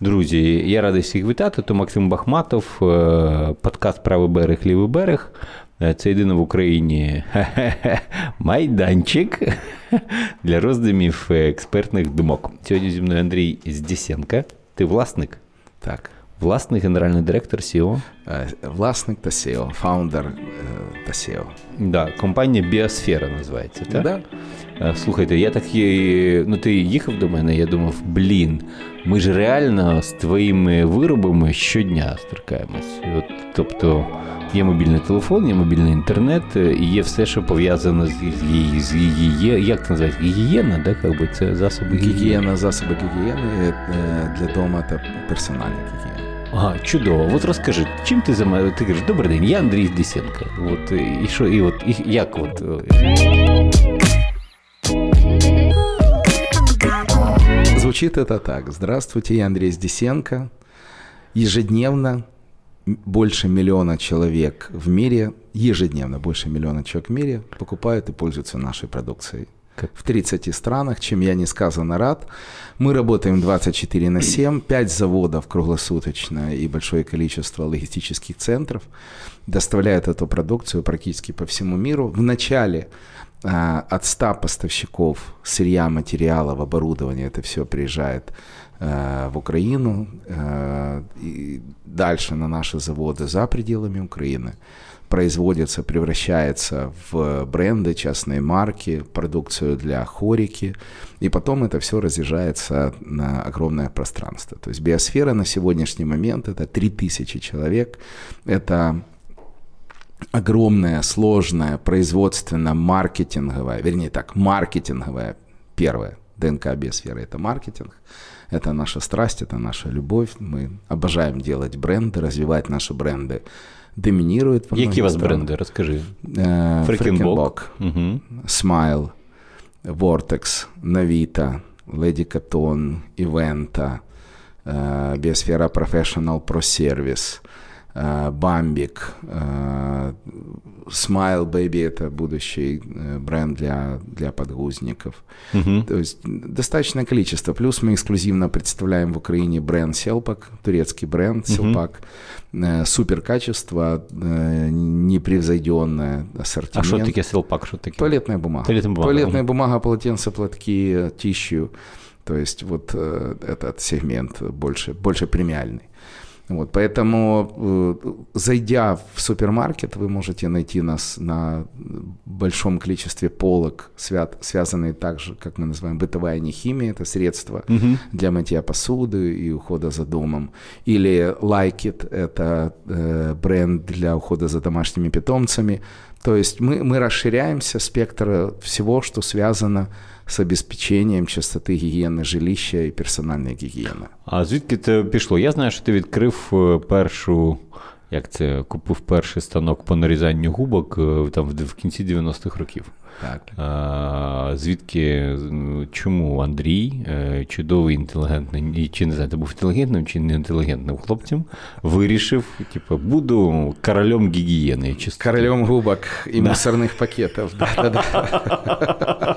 Друзі, я радий всіх вітати. То Максим Бахматов, е, подкаст Правий берег, лівий берег. Е, Це єдиний в Україні майданчик для роздумів експертних думок. Сьогодні зі мною Андрій Здісенка. Ти власник? Так. Власник, генеральний директор SEO. Е, Власник та SEO, фаундер е, та SEO. Да, компанія Біосфера називається. Так? Да. Е, Слухайте, я так і- ну ти їхав до мене, я думав, блін, ми ж реально з твоїми виробами щодня стикаємось. От, тобто є мобільний телефон, є мобільний інтернет, і є все, що пов'язано з, її- з її, як це називається? Гігієна, да? Как би це засоби гігієни. Гігієна, засоби гігієни для дому та персональна гігієна. Ага, чудово. От розкажи, чим ти займаєшся? Ти кажеш, добрий день, я Андрій Здісенко. От е, і що, і от і як от. е, Звучит это так. Здравствуйте, я Андрей Здесенко. Ежедневно м- больше миллиона человек в мире, ежедневно больше миллиона человек в мире покупают и пользуются нашей продукцией. В 30 странах, чем я несказанно рад. Мы работаем 24 на 7, 5 заводов круглосуточно и большое количество логистических центров доставляют эту продукцию практически по всему миру. В начале а, от 100 поставщиков сырья, материалов, оборудования это все приезжает э, в Украину, э, и дальше на наши заводы за пределами Украины производится, превращается в бренды, частные марки, продукцию для хорики, и потом это все разъезжается на огромное пространство. То есть биосфера на сегодняшний момент это 3000 человек, это огромная, сложная, производственно-маркетинговая, вернее так, маркетинговая первая ДНК биосферы – это маркетинг, это наша страсть, это наша любовь. Мы обожаем делать бренды, развивать наши бренды. Доминирует Які многих у вас бренди? Розкажи. Фрикенбок. Smile, Vortex, Novita, Lady Cotton, Eventa, э, Biosfera Professional Pro Э, Bambik, э, Smile Baby – это будущий э, бренд для, для подгузников. Угу. То есть достаточное количество. Плюс мы эксклюзивно представляем в Украине бренд Селпак, турецкий бренд Селпак. Э, Супер качество, непревзойденное А ассортимент. що таке селпак? Що таке? Туалетная бумага. Туалетная бумага, Туалетная бумага, полотенце, платки, тищу. То есть вот этот сегмент больше, больше премиальный. Вот, поэтому, э, зайдя в супермаркет, вы можете найти нас на большом количестве полок, свят- связанные также, как мы называем, бытовая нехимия, это средства Мгм. для мытья посуды и ухода за домом. Или Like It – это э, бренд для ухода за домашними питомцами. То есть мы, мы расширяемся, спектр всего, что связано с обеспечением чистоты гигиены жилища и персональной гигиены. А звідки це пішло? Я знаю, що ти відкрив е, першу, як це, купив перший станок по нарізанню губок е, там в в кінці 90-х років. Так. А, звідки, ну, чому Андрій, е, чудовий, інтелігентний, і чи не знаю, ти був інтелігентним чи не інтелігентним хлопцем, вирішив, типу, буду королем гігієни. і чистоти. Королем губок и мусорных пакетов. Да-да-да.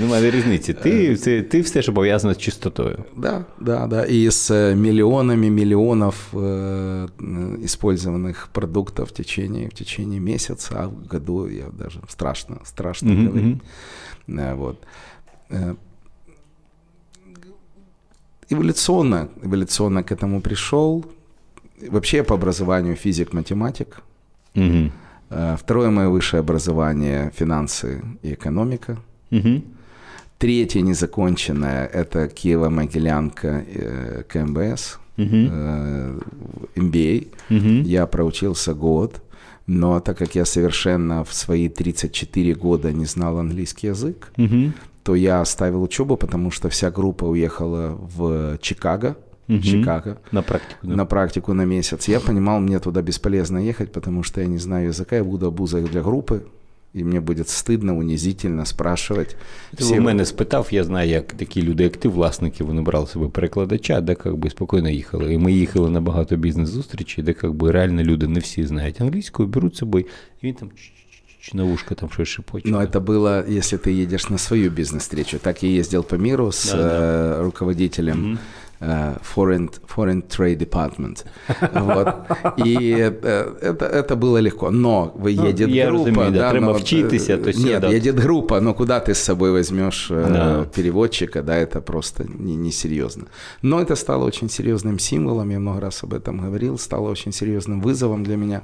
Немає різниці. Ти, це, ти все, що пов'язано з чистотою. Да, да, да. И с э, миллионами миллионов э, м, использованных продуктов в течение, в течение месяца, а в году я даже страшно, страшно Мгм, говорить. Э, Вот. Э, Эволюционно, эволюционно к этому пришел. Вообще я по образованию физик-математик. Угу. Э, Второе мое высшее образование – финансы и экономика. Угу. Третье незаконченное – это Киево-Могилянка КМБС, Угу. э, MBA. Угу. Я проучился год, но так как я совершенно в свои 34 года не знал английский язык, Угу. то я оставил учебу, потому что вся группа уехала в Чикаго, Мгм. Чикаго, На практику. да. на практику на месяц. Я понимал, мне туда бесполезно ехать, потому что я не знаю языка, я буду обузой для группы, и мне будет стыдно, унизительно спрашивать. Ти в мене спитав, я знаю, як такі люди, як ти, власники, вони брали себе перекладача, де як би спокійно їхали. І ми їхали на багато бізнес-зустрічей, де як би реально люди не всі знають англійську, беруть з собою, і він там на ушко там щось шепоче. Но это было, если ты едешь на свою бизнес-встречу. Так я ездил по миру с Да-да. э, руководителем Мгм. Foreign, Foreign Trade Department. Вот. Это, это было легко. Но едет Я группа. розумію, да, да, треба но, вчитися, то Нет, сюди. едет группа, но куда ты с собой возьмешь Да. переводчика, да, это просто не- несерьезно. Но это стало очень серьезным символом, я много раз об этом говорил, стало очень серьезным вызовом для меня.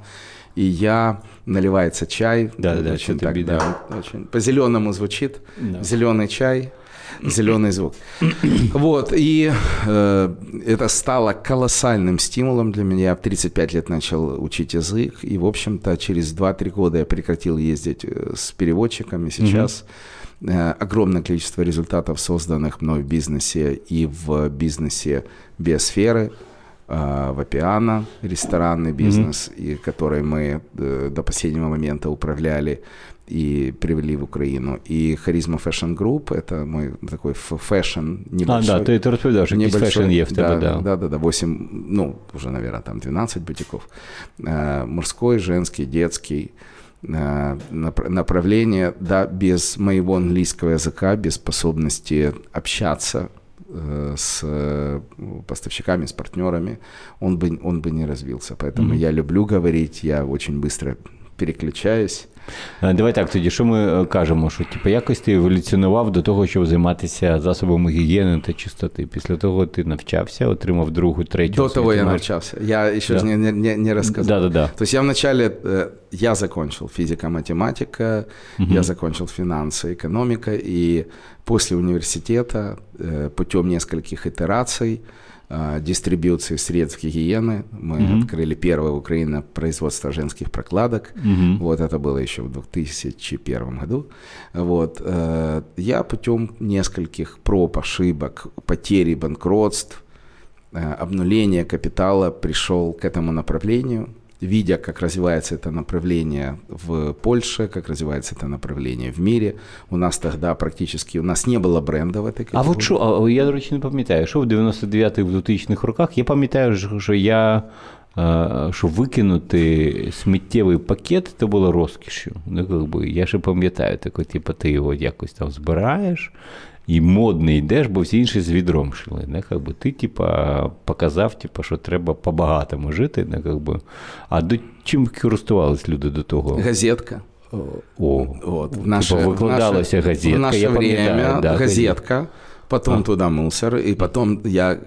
И я, наливается чай, Да-да-да, очень что-то так, беда. да, очень по-зеленому звучит, Да. зеленый чай, зеленый звук. Вот, и э, это стало колоссальным стимулом для меня. Я в 35 лет начал учить язык, и, в общем-то, через 2-3 года я прекратил ездить э, с переводчиками. Сейчас э, огромное количество результатов, созданных мной в бизнесе и в бизнесе биосферы, э, в Апиано, ресторанный бизнес, и который мы э, до последнего момента управляли и привели в Украину. И Харизма Fashion Group, это мой такой fashion А, небольшой. да, ти, ти розповідав, що якийсь fashion є в тебе, да. да, да, да, 8, ну, уже, наверное, там 12 бутиков. Э, мужской, женский, детский. Э, напр- направление, да, без моего английского языка, без способности общаться э, с поставщиками, с партнерами, он бы, он бы не развился. Поэтому я люблю говорить, я очень быстро переключаюсь. Е, Давай так тоді, що ми е, кажемо, що типу, якось ти еволюціонував до того, щоб займатися засобами гігієни та чистоти. Після того ти навчався, отримав другу, третю. До того я освіту. навчался. Я еще Да. же не, не- не, не рассказал. Да-да-да. То есть я вначале, э, я закончил физика-математика, я закончил финансы, экономика, и после университета э, путем нескольких итераций э, Дистрибьюции средств гигиены мы открыли первое в Украине производство женских прокладок. Вот это было еще в 2001 году. Вот, э, я путем нескольких проб, ошибок, потери, банкротств, э, обнуления капитала пришел к этому направлению, видя, как развивается это направление в Польше, как развивается это направление в мире. У нас тогда практически, у нас не было бренда в этой А категории. от що, а, я, до речі, не пам'ятаю, що в 99-х, в 2000-х роках, я пам'ятаю, що- що я. е, Що викинути сміттєвий пакет це було розкішю. Ну, как би, я ще пам'ятаю, таке, типу, ти його якось там збираєш і модно йдеш, бо всі інші з відром йшли. Не? Как би, ти типа, показав, типа, що треба по-багатому жити. Не? Как би. А до чим користувались люди до того? Газетка. О, Вот, в типа, наше, викладалася в наше, газетка. В наше я пам'ятаю, время да, газетка, потом А. туда мусор, и потом я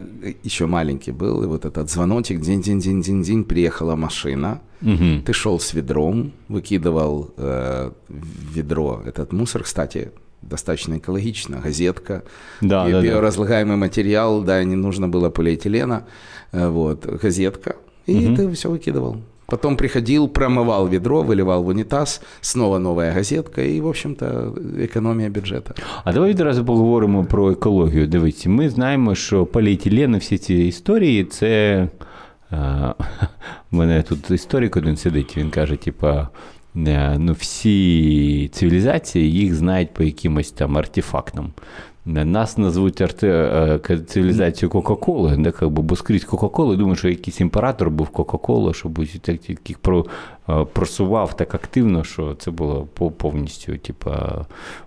еще маленький был, и вот этот звоночек, день-день-день-день-день, приехала машина, Мгм. ты шел с ведром, выкидывал э, в ведро этот мусор, кстати, достаточно экологично, газетка, Да, би- да, да. биоразлагаемый материал, да, не нужно было полиэтилена, э, вот, газетка, и ты все выкидывал. Потом приходил, промывал ведро, выливал в унитаз, снова новая газетка, и, в общем-то, экономия бюджета. А давай відразу поговоримо про екологію. Дивіться, ми знаємо, що поліетилен і всі ці історії це. е, У мене тут історик один сидить, він каже, типа. е, Ну, всі цивілізації їх знають по якимось там артефактам. Е, Нас назвуть арте, е, цивілізацією Кока-Коли, де, как би, бо скрізь Кока-Коли, думаю, що якийсь імператор був Кока-Кола, усі так тільки е, просував так активно, що це було повністю, типа,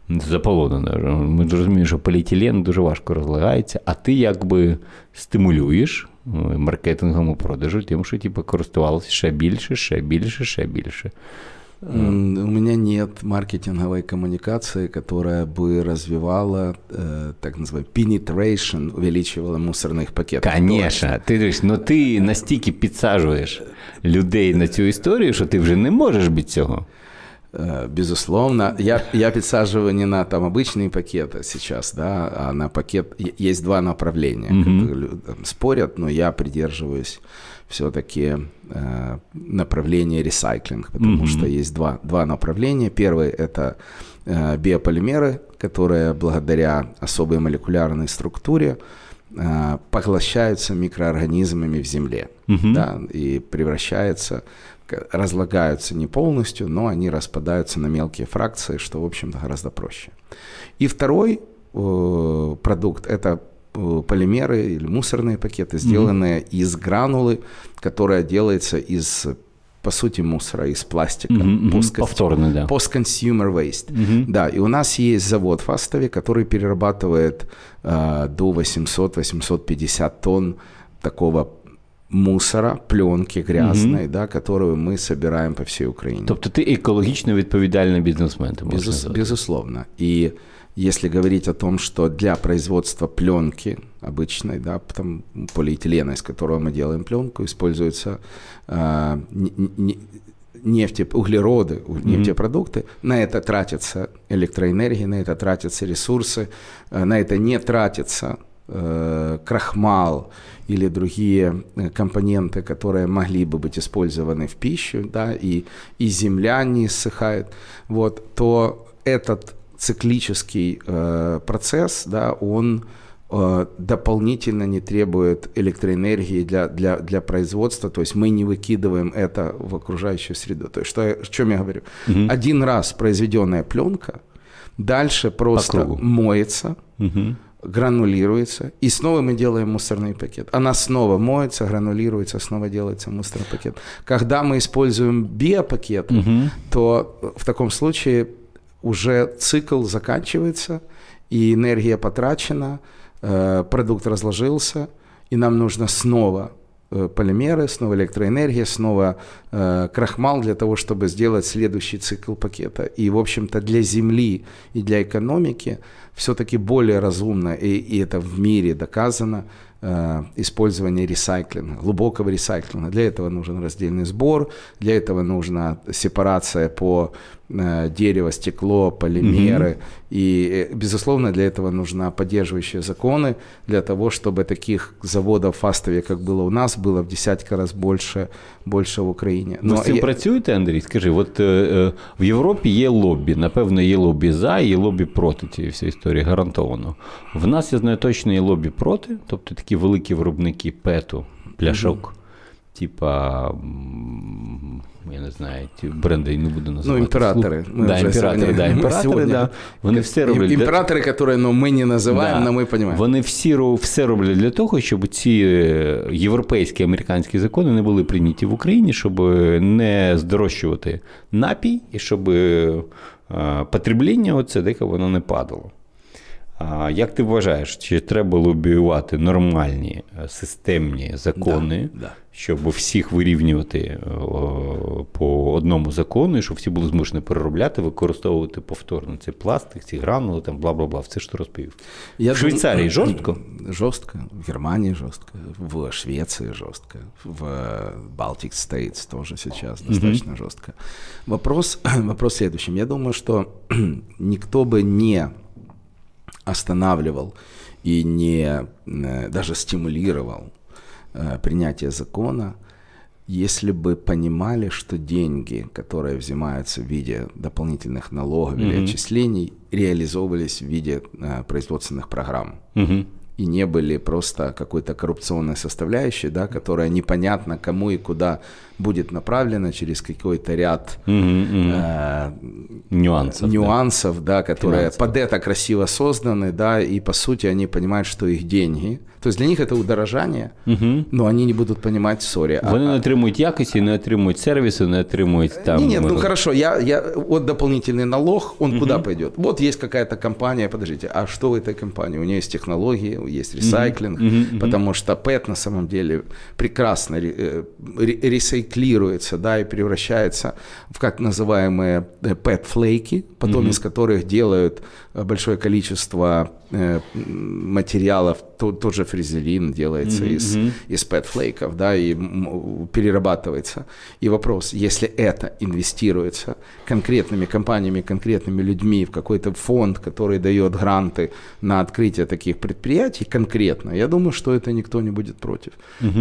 заполонено. Ми розуміємо, що поліетилен дуже важко розлагається, а ти якби стимулюєш е, маркетингом у продажу, тим, що типу, користувалися ще більше, ще більше, ще більше. М, У меня нет маркетинговой коммуникации, которая бы развивала, э, так называемый penetration, увеличивала мусорных пакетов. Конечно, ти дивиш, ну ти настільки підсаджуєш людей на цю історію, що ти вже не можеш без цього. Э, Безусловно. Я, я подсаживаю не на там обычные пакеты сейчас, да, а на пакет... е- Есть два направления, которые лю- там спорят, но я придерживаюсь все-таки э, направления ресайклинг, потому что есть два, два направления. Первый – это э, биополимеры, которые благодаря особой молекулярной структуре э, поглощаются микроорганизмами в земле да, и превращаются, разлагаются не полностью, но они распадаются на мелкие фракции, что, в общем-то, гораздо проще. И второй э, продукт – это полимеры или мусорные пакеты, сделанные из гранулы, которая делается из по сути, мусора из пластика. Мгм, мгм. Post- Повторный, да. Post-consumer waste. Мгм. Да, и у нас есть завод в Астове, который перерабатывает э, до 800-850 тонн такого мусора, пленки грязной, да, которую мы собираем по всей Украине. Тобто ти екологічно відповідальний бізнесмен, ти можеш Безус- назвати. безусловно. И если говорить о том, что для производства пленки обычной, да, там полиэтилена, из которого мы делаем пленку, используются э, не- не- нефти, углероды, у- нефтепродукты, на это тратится электроэнергия, на это тратятся ресурсы, э, на это не тратится э, крахмал или другие э, компоненты, которые могли бы быть использованы в пищу, да, и, и земля не иссыхает, вот, то этот циклический э, процесс, да, он э, дополнительно не требует электроэнергии для, для, для производства, то есть мы не выкидываем это в окружающую среду. То есть что о чем я говорю? Один раз произведенная пленка дальше просто моется, Мгм. гранулируется, и снова мы делаем мусорный пакет. Она снова моется, гранулируется, снова делается мусорный пакет. Когда мы используем биопакет, то в таком случае уже цикл заканчивается, и энергия потрачена, э, продукт разложился, и нам нужно снова э, полимеры, снова электроэнергия, снова э, крахмал для того, чтобы сделать следующий цикл пакета. И, в общем-то, для Земли и для экономики все-таки более разумно, и, и это в мире доказано, э, использование ресайклинга, глубокого ресайклинга. Для этого нужен раздельный сбор, для этого нужна сепарация по дерево, стекло, полимеры. И, э, безусловно, для этого нужны поддерживающие законы, для того, чтобы таких заводов в Фастове, как было у нас, было в десятки раз больше, больше в Україні. Ви з цим я- працюєте, Андрій? Скажи, от е, е, в Європі є лобі, напевно, є лобі за, є лобі проти цієї всієї історії, гарантовано. В нас, я знаю, точно є лобі проти, тобто такі великі виробники пету, пляшок. Типа, м, я не знаю, ті бренди я не буду називати. Ну, імператори. Слух- Ми Да, вже імператори, сьогодні- да, ми імператори, сьогодні- да. Вони все роблять. для- Императоры, которые ну, мы не называем, Да. но мы понимаем. Вони всі ро- все роблять для того, щоб ці е, європейські американські закони не були прийняті в Україні, щоб не здорожчувати напій і щоб е, потребління оце дике воно не падало. Як ти вважаєш, чи треба лобіювати нормальні е, системні закони, Да, да. щоб всіх вирівнювати е, по одному закону, і щоб всі були змушені переробляти, використовувати повторно цей пластик, ці гранули, там бла бла бла, все що ти розповів. Я в Швейцарії думаю, жорстко? Жестко. В Германии жестко. В Швеции жестко. В Baltic States тоже сейчас достаточно жестко. Вопрос, вопрос в следующем. Я думаю, что никто бы не останавливал и не э, даже стимулировал э, принятие закона, если бы понимали, что деньги, которые взимаются в виде дополнительных налогов или отчислений, реализовывались в виде э, производственных программ. Угу. И не были просто какой-то коррупционной составляющей, да, которая непонятно кому и куда будет направлена через какой-то ряд э, Нюансов. да. нюансов, да, которые Финансовых. под это красиво созданы, да, и по сути они понимают, что их деньги. То есть для них это удорожание, но они не будут понимать, сори. а- Вони не отримують якості, не отримують сервісу, не отримують там. Не, нет, ну е, хорошо, я, я, вот дополнительный налог, он куда пойдет? Вот есть какая-то компания, подождите, а что в этой компании? У нее есть технологии, есть ресайклинг, потому что ПЭТ на самом деле прекрасно ре- э, ре- ресайклируется, да, и превращается в как называемые э, ПЭТ-флейки, потом из которых делают э, большое количество э, материалов, то- тот же фрезелин делается из, из ПЭТ-флейков, да, и перерабатывается. И вопрос, если это инвестируется конкретными компаниями, конкретными людьми в какой-то фонд, который дает гранты на открытие таких предприятий конкретно, я думаю, что это никто не будет против.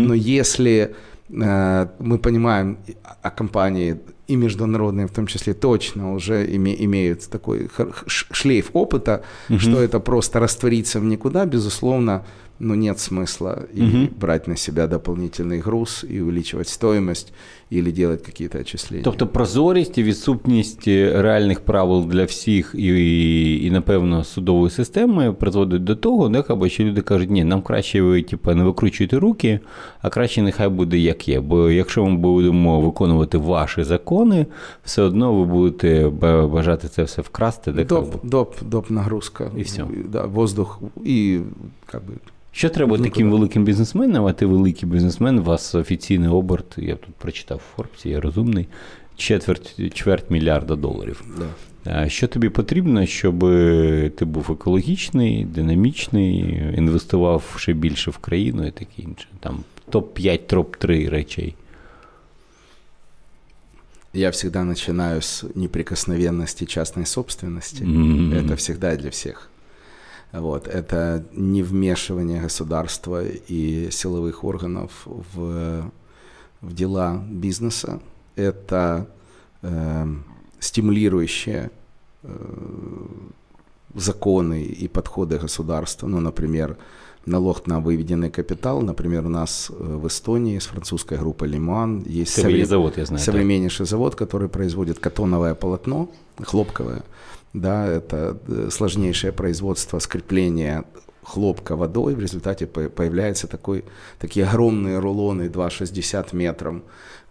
Но если э, мы понимаем о компании и международные в том числе точно уже име- имеют такой шлейф опыта, что это просто растворится в никуда, безусловно, ну, нет смысла и Мгм. брать на себя дополнительный груз и увеличивать стоимость или делать какие-то отчисления. Тобто прозорість і відсутність реальних правил для всіх і, і, і напевно, судової системи призводить до того, нехай що люди кажуть, ні, нам краще ви типу, не викручуйте руки, а краще нехай буде як є. Бо якщо ми будемо виконувати ваші закони, все одно ви будете ба- бажати це все вкрасти. Де доп, доп, доп нагрузка. И всё. Да, воздух и как бы Що треба Нікуди. таким великим бізнесменам, а ти великий бізнесмен, у вас офіційний оберт, я тут прочитав в Форбсі, я розумний, четверть, чверть мільярда доларів. да. Що тобі потрібно, щоб ти був екологічний, динамічний, інвестував ще більше в країну і таке інше? Там топ-5, топ-3 речей. Я всегда начинаю с неприкосновенности частной собственности. М. Это всегда для всех. Вот. Это не вмешивание государства и силовых органов в, в дела бизнеса. Это э, стимулирующие э, законы и подходы государства. Ну, например, налог на выведенный капитал. Например, у нас э, в Эстонии с французской группой Лиман есть совре- завод, я знаю. современнейший завод, который производит катоновое полотно, хлопковое Да, это э, сложнейшее производство скрепления хлопка водой. В результате по- появляются такой, такие огромные рулоны 2,60 метров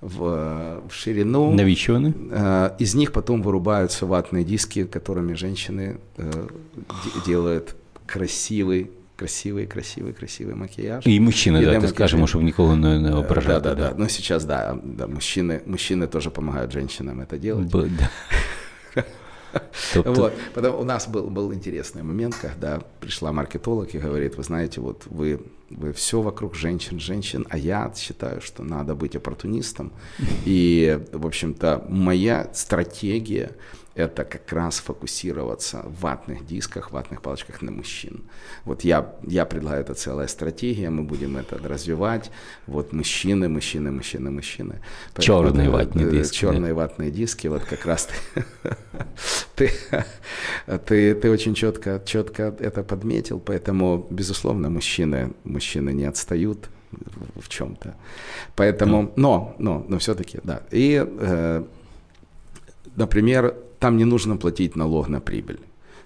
в, э, в ширину. Навіщо вони? Э, Из них потом вырубаются ватные диски, которыми женщины э, де- делают красивый, красивый, красивый, красивый макияж. І мужчини, І да, ти демократія. скажемо, щоб нікого не, не Э, ображати. Да, да, да. Но сейчас, да, да мужчины, мужчины тоже помогают женщинам это делать. Б- да. Вот. Потом у нас был, был интересный момент, когда пришла маркетолог и говорит, вы знаете, вот вы, вы все вокруг женщин, женщин, а я считаю, что надо быть оппортунистом. И, в общем-то, моя стратегия это как раз фокусироваться в ватных дисках, ватных палочках на мужчин. Вот я, я предлагаю, это целая стратегия, мы будем это развивать. Вот мужчины, мужчины, мужчины, мужчины. Чёрные ватные диски, да. Черные ватные диски, вот как раз ты, ты, ты, очень четко, четко это подметил, поэтому, безусловно, мужчины, мужчины не отстают в, чем-то. Поэтому, но, но, но все-таки, да. И, э, например, там не нужно платить налог на прибыль.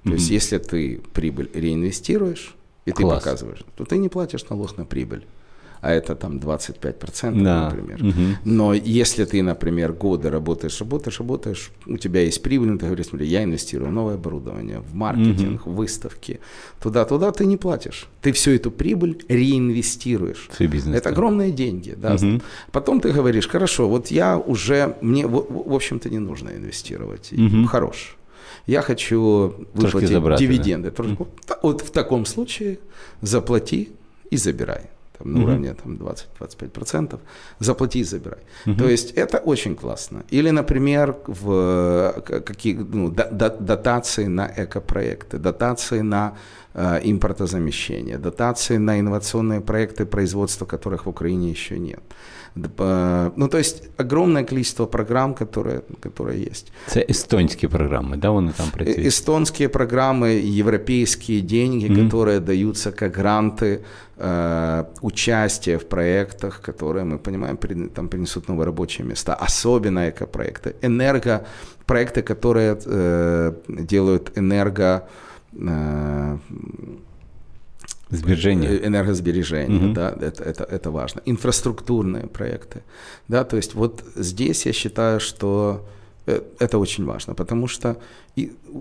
То есть, Мгм. если ты прибыль реинвестируешь, и ты Класс. показываешь, то ты не платишь налог на прибыль. А это там 25%, да. например. Мгм. Но если ты, например, годы работаешь, работаешь, работаешь, у тебя есть прибыль, ты говоришь, смотри, я инвестирую в новое оборудование, в маркетинг, в выставки, туда-туда ты не платишь. Ты всю эту прибыль реинвестируешь. Свій бізнес. Это так. огромные деньги. Да? Мгм. Потом ты говоришь, хорошо, вот я уже, мне, в, в общем-то, не нужно инвестировать. Мгм. Хорош. Я хочу выплатить забрать, да. дивиденды. Вот, вот в таком случае заплати и забирай. Там, на Мгм. уровне там, 20-25%. Заплати и забирай. Мгм. То есть это очень классно. Или, например, в э, какие, ну, до- до- дотации на экопроекты, дотации на э, импортозамещение, дотации на инновационные проекты, производства которых в Украине еще нет. Э, Ну, то есть огромное количество программ, которые, которые есть. Це естонські програми, да, вони там Э, працюють? Эстонские программы, европейские деньги, Мгм. которые даются как гранты, э, участие в проектах, которые, мы понимаем, там принесут новые рабочие места, особенно экопроекты, энергопроекты, которые э, делают энерго... э, Збереження. Э, энергосбережение, Мгм. да, это, это, это важно. Инфраструктурные проекты, да, то есть вот здесь я считаю, что э, это очень важно, потому что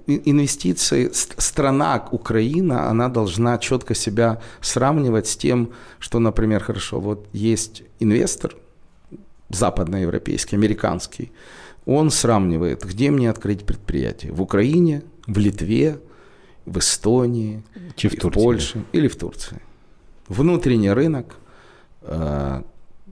инвестиции, ст- страна Украина, она должна четко себя сравнивать с тем, что, например, хорошо, вот есть инвестор западноевропейский, американский, он сравнивает, где мне открыть предприятие, в Украине, в Литве, в Эстонии, Чи в и в? Польше или в Турции. Внутренний рынок, э,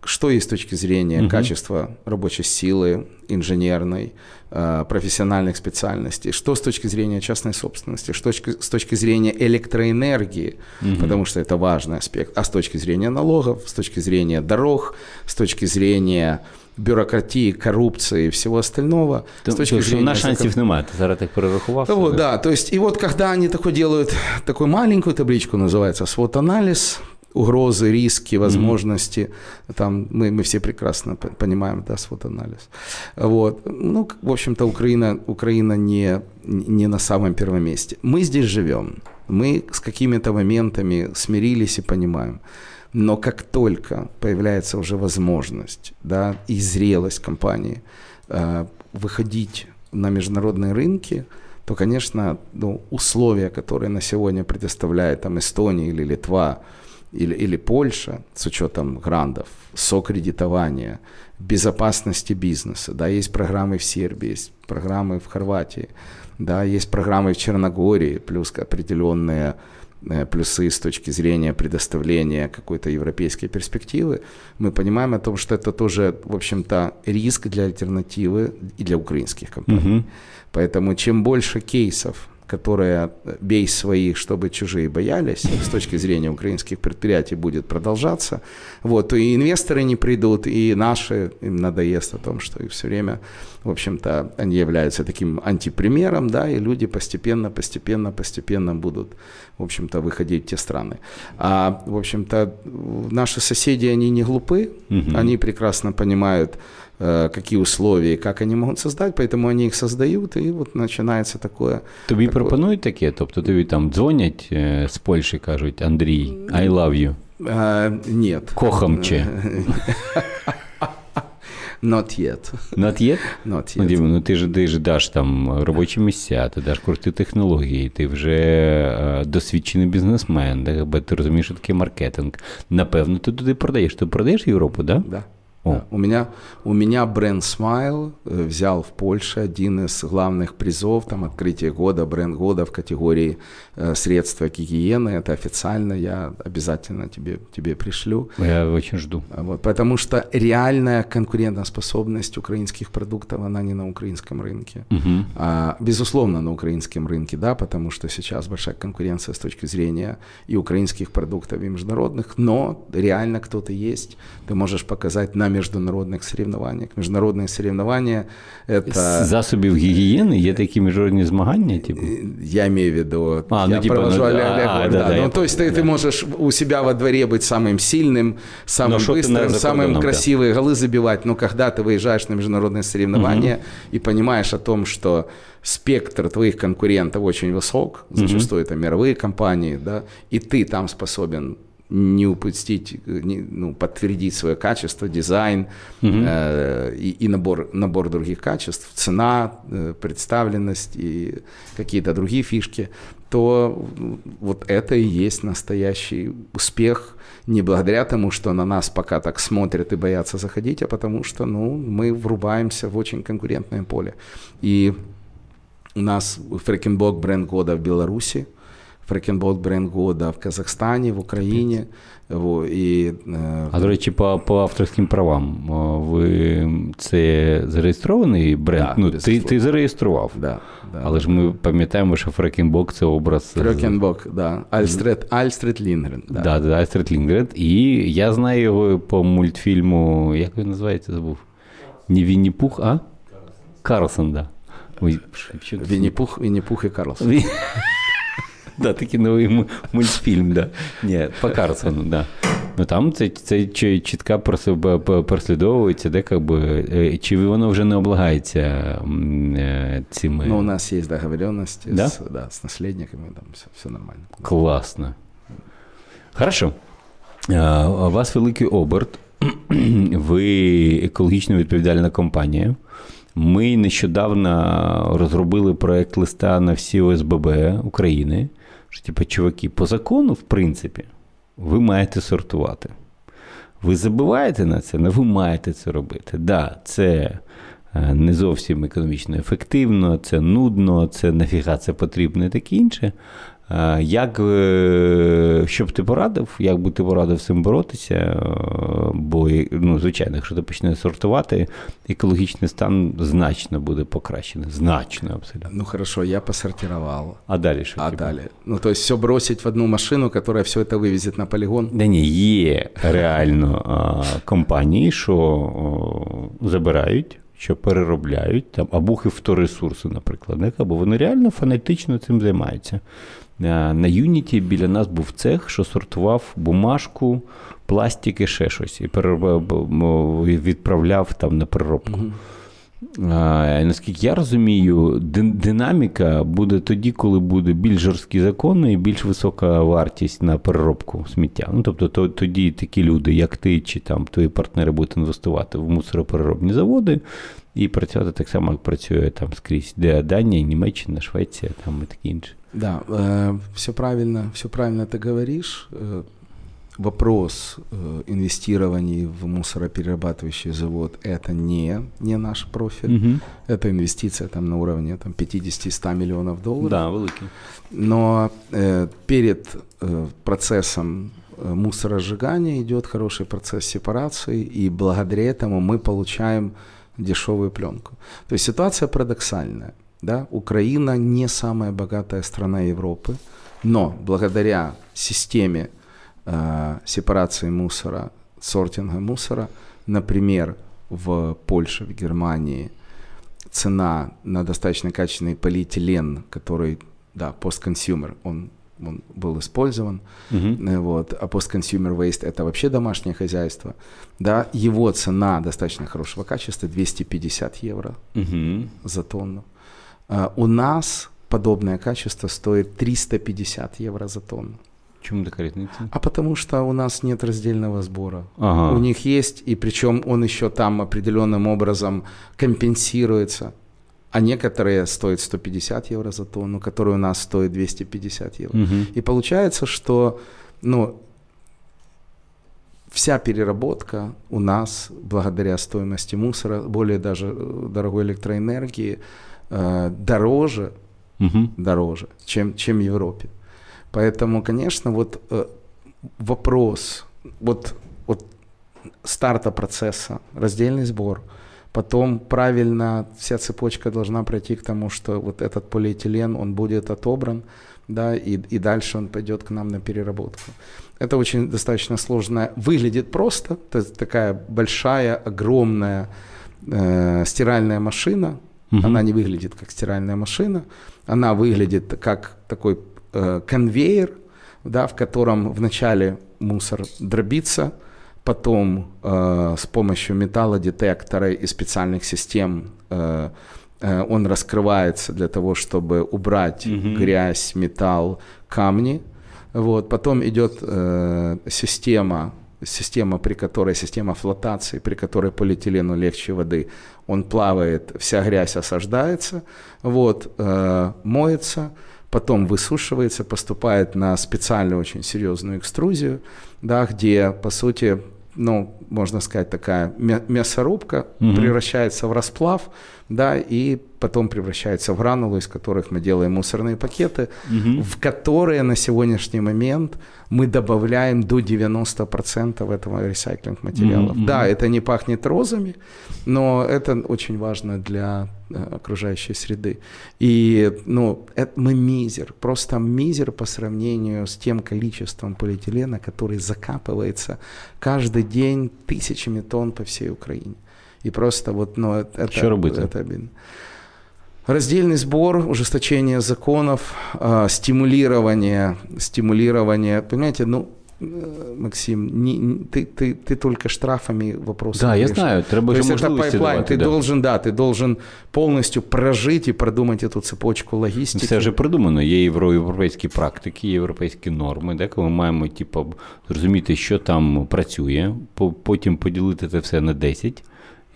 что есть с точки зрения Мгм. качества рабочей силы, инженерной, э, профессиональных специальностей, что с точки зрения частной собственности, что с точки зрения электроэнергии, Мгм. потому что это важный аспект, а с точки зрения налогов, с точки зрения дорог, с точки зрения бюрократии, коррупции и всего остального, То- с точки то, зрения... у нас закон- шансів немає. Ти зараз так перерахував. вот, себе. да, то есть, и вот когда они такой делают такую маленькую табличку, называется свод-анализ, угрозы, риски, возможности. Mm-hmm. Там мы, мы все прекрасно понимаем, да, свод-анализ. Вот. Ну, в общем-то, Украина, Украина не, не на самом первом месте. Мы здесь живем. Мы с какими-то моментами смирились и понимаем. Но как только появляется уже возможность да, и зрелость компании э, выходить на международные рынки, то, конечно, ну, условия, которые на сегодня предоставляет там, Эстония или Литва, или, или Польша, с учетом грантов, сокредитования, безопасности бизнеса, да, есть программы в Сербии, есть программы в Хорватии, да, есть программы в Черногории, плюс определенные плюсы с точки зрения предоставления какой-то европейской перспективы, мы понимаем о том, что это тоже, в общем-то, риск для альтернативы и для украинских компаний. Угу. Поэтому чем больше кейсов которая «бей своих, чтобы чужие боялись», с точки зрения украинских предприятий будет продолжаться, вот, и инвесторы не придут, и наши, им надоест о том, что их все время, в общем-то, они являются таким антипримером, да, и люди постепенно, постепенно, постепенно будут, в общем-то, выходить в те страны. А, в общем-то, наши соседи, они не глупы, угу. они прекрасно понимают, какие условия, как они можуть создати, поэтому вони їх создають, і от починається таке. Тобі таке... пропонують таке? Тобто тобі там дзвонять е, з Польщі, кажуть, Андрій, I love you. А, ні. Кохам чи? Not yet. Not yet? Not yet. Ну, ну ти ж ти ж даш там робочі місця, ти даш курси технології, ти вже е, досвідчений бізнесмен, ти розумієш, що таке маркетинг. Напевно, ти туди продаєш. Ти продаєш Європу, так? Да? Да. О. У, меня, у меня бренд Smile э, взял в Польше один из главных призов, там открытие года, бренд года в категории э, средства гигиены. Это официально, я обязательно тебе, тебе пришлю. Я очень жду. Вот, потому что реальная конкурентоспособность украинских продуктов, она не на украинском рынке. Угу. А, безусловно, на украинском рынке, да, потому что сейчас большая конкуренция с точки зрения и украинских продуктов, и международных, но реально кто-то есть. Ты можешь показать на международних соревнованнях. Міжнародні соревновання это... засобів гігієни є такі міжнародні змагання, типу? Я маю в виду, а, ну, я типа, провожу ну, а, а, да, да, ну, то есть ты, да. ты можешь у себя во дворе быть самым сильным, самым но быстрым, самым красивым, да. голы забивать, но когда ты выезжаешь на международные соревнования угу. и понимаешь о том, что спектр твоих конкурентов очень высок, зачастую угу. это мировые компании, да, и ты там способен не упустить, не, ну, подтвердить свое качество, дизайн угу. э, и, и набор, набор других качеств, цена, э, представленность и какие-то другие фишки, то вот это и есть настоящий успех не благодаря тому, что на нас пока так смотрят и боятся заходить, а потому что ну, мы врубаемся в очень конкурентное поле. И у нас Фрекенбок бренд года в Беларуси – Фрекенболт бренд года в Казахстані, в Україні. Во, і, е, А до речі, по по авторським правам, ви це зареєстрований бренд? Да, ну, Ти ти зареєстрував. Да, да, Але ж ми пам'ятаємо, що Фрекенбок це образ. Фрекенбок, да. Альстрет, Альстрет Лінгрен. Да, да, да Альстрет Лінгрен. І я знаю його по мультфільму, як він називається, забув? Не Вінні-Пух, а? Карлсон, да. Вінні-Пух, Вінні-Пух і Карлсон. Да, такий новий мультфільм, да. Ні, по Карлсону, да. Ну там це це чітко прослідовується, де как би, е, чи воно вже не облагається е, цими. Ну, у нас є договоренності да? з, да, з наслідниками, там все, все нормально. Класно. Хорошо. У вас великий оберт, ви екологічно відповідальна компанія. Ми нещодавно розробили проект листа на всі ОСББ України що, типу, чуваки, по закону, в принципі, ви маєте сортувати. Ви забуваєте на це, але ви маєте це робити. Так, да, це е, не зовсім економічно ефективно, це нудно, це нафіга це потрібно і таке інше. Як е, що б ти порадив, як би ти порадив цим боротися? Е, бо, ну, звичайно, якщо ти почнеш сортувати, екологічний стан значно буде покращений. Значно абсолютно. Ну хорошо, я посортировал. А далі що? А типу? далі? Ну, то есть все бросить в одну машину, яка все це вивезет на полігон? Да ні, є реально компанії, що забирають. Що переробляють там або хифторесурси, наприклад, або вони реально фанатично цим займаються. На Юніті біля нас був цех, що сортував бумажку, пластик і ще щось, і відправляв там на переробку. А, Наскільки я розумію, динаміка буде тоді, коли буде більш жорсткі закони і більш висока вартість на переробку сміття. Ну, Тобто тоді такі люди, як ти чи там твої партнери, будуть інвестувати в мусоропереробні заводи і працювати так само, як працює там скрізь, де Данія, Німеччина, Швеція там і таке інше. Да, э, все правильно, все правильно ты говоришь. Э, вопрос э, инвестирований в мусороперерабатывающий завод – это не, не наш профиль. Угу. Это инвестиция там, на уровне там, 50-100 миллионов долларов. Да, великий. Но э, перед э, процессом э, мусоросжигания идет хороший процесс сепарации, и благодаря этому мы получаем дешевую пленку. То есть ситуация парадоксальная. Да? Украина не самая богатая страна Европы, но благодаря системе э, сепарации мусора, сортинга мусора, например, в Польше, в Германии цена на достаточно качественный полиэтилен, который, да, постконсюмер, он, он был использован, uh-huh. вот, а постконсюмер waste это вообще домашнее хозяйство, да, его цена достаточно хорошего качества 250 евро uh-huh. за тонну. А у нас подобное качество стоит 350 евро за тонну. Почему такая разница? А потому что у нас нет раздельного сбора. Ага. У них есть, и причем он еще там определенным образом компенсируется. А некоторые стоят 150 евро за тонну, которые у нас стоят 250 евро. Угу. И получается, что ну, вся переработка у нас, благодаря стоимости мусора, более даже э, дорогой электроэнергии, э, дороже, угу. дороже, чем, чем в Европе. Поэтому, конечно, вот э, вопрос вот, вот старта процесса, раздельный сбор, потом правильно вся цепочка должна пройти к тому, что вот этот полиэтилен, он будет отобран, да, и, и дальше он пойдет к нам на переработку. Это очень достаточно сложно. Выглядит просто, то есть такая большая, огромная э, стиральная машина. Угу. Она не выглядит как стиральная машина, она выглядит как такой э, конвейер, да, в котором вначале мусор дробится, потом э, с помощью металлодетектора и специальных систем э, э, он раскрывается для того, чтобы убрать угу. грязь, металл, камни. Вот. Потом идет э, система, система, при которой, система флотации, при которой полиэтилену легче воды. Он плавает, вся грязь осаждается, вот, э, моется, потом высушивается, поступает на специальную очень серьезную экструзию, да, где, по сути, ну, можно сказать, такая мясорубка угу. превращается в расплав, да, и потом превращается в гранулы, из которых мы делаем мусорные пакеты, угу. в которые на сегодняшний момент мы добавляем до 90% этого ресайклинг материалов. Угу. Да, это не пахнет розами, но это очень важно для э, окружающей среды. И, ну, это, мы мизер, просто мизер по сравнению с тем количеством полиэтилена, который закапывается каждый день тысячами тонн по всей Украине. И просто вот, ну, это, Что это, это обидно. Раздельный сбор, ужесточение законов, э, стимулирование, стимулирование, понимаете, ну, э, Максим, не, не, ты, ты, ты только штрафами вопросы. Да, я знаю, треба То есть это пайплайн, ты да. должен, да, ты должен полностью прожить и продумать эту цепочку логістики. Все вже придумано. Є європейські практики, європейські норми, де коли ми маємо типу, зрозуміти, що там працює, потім поділити це все на 10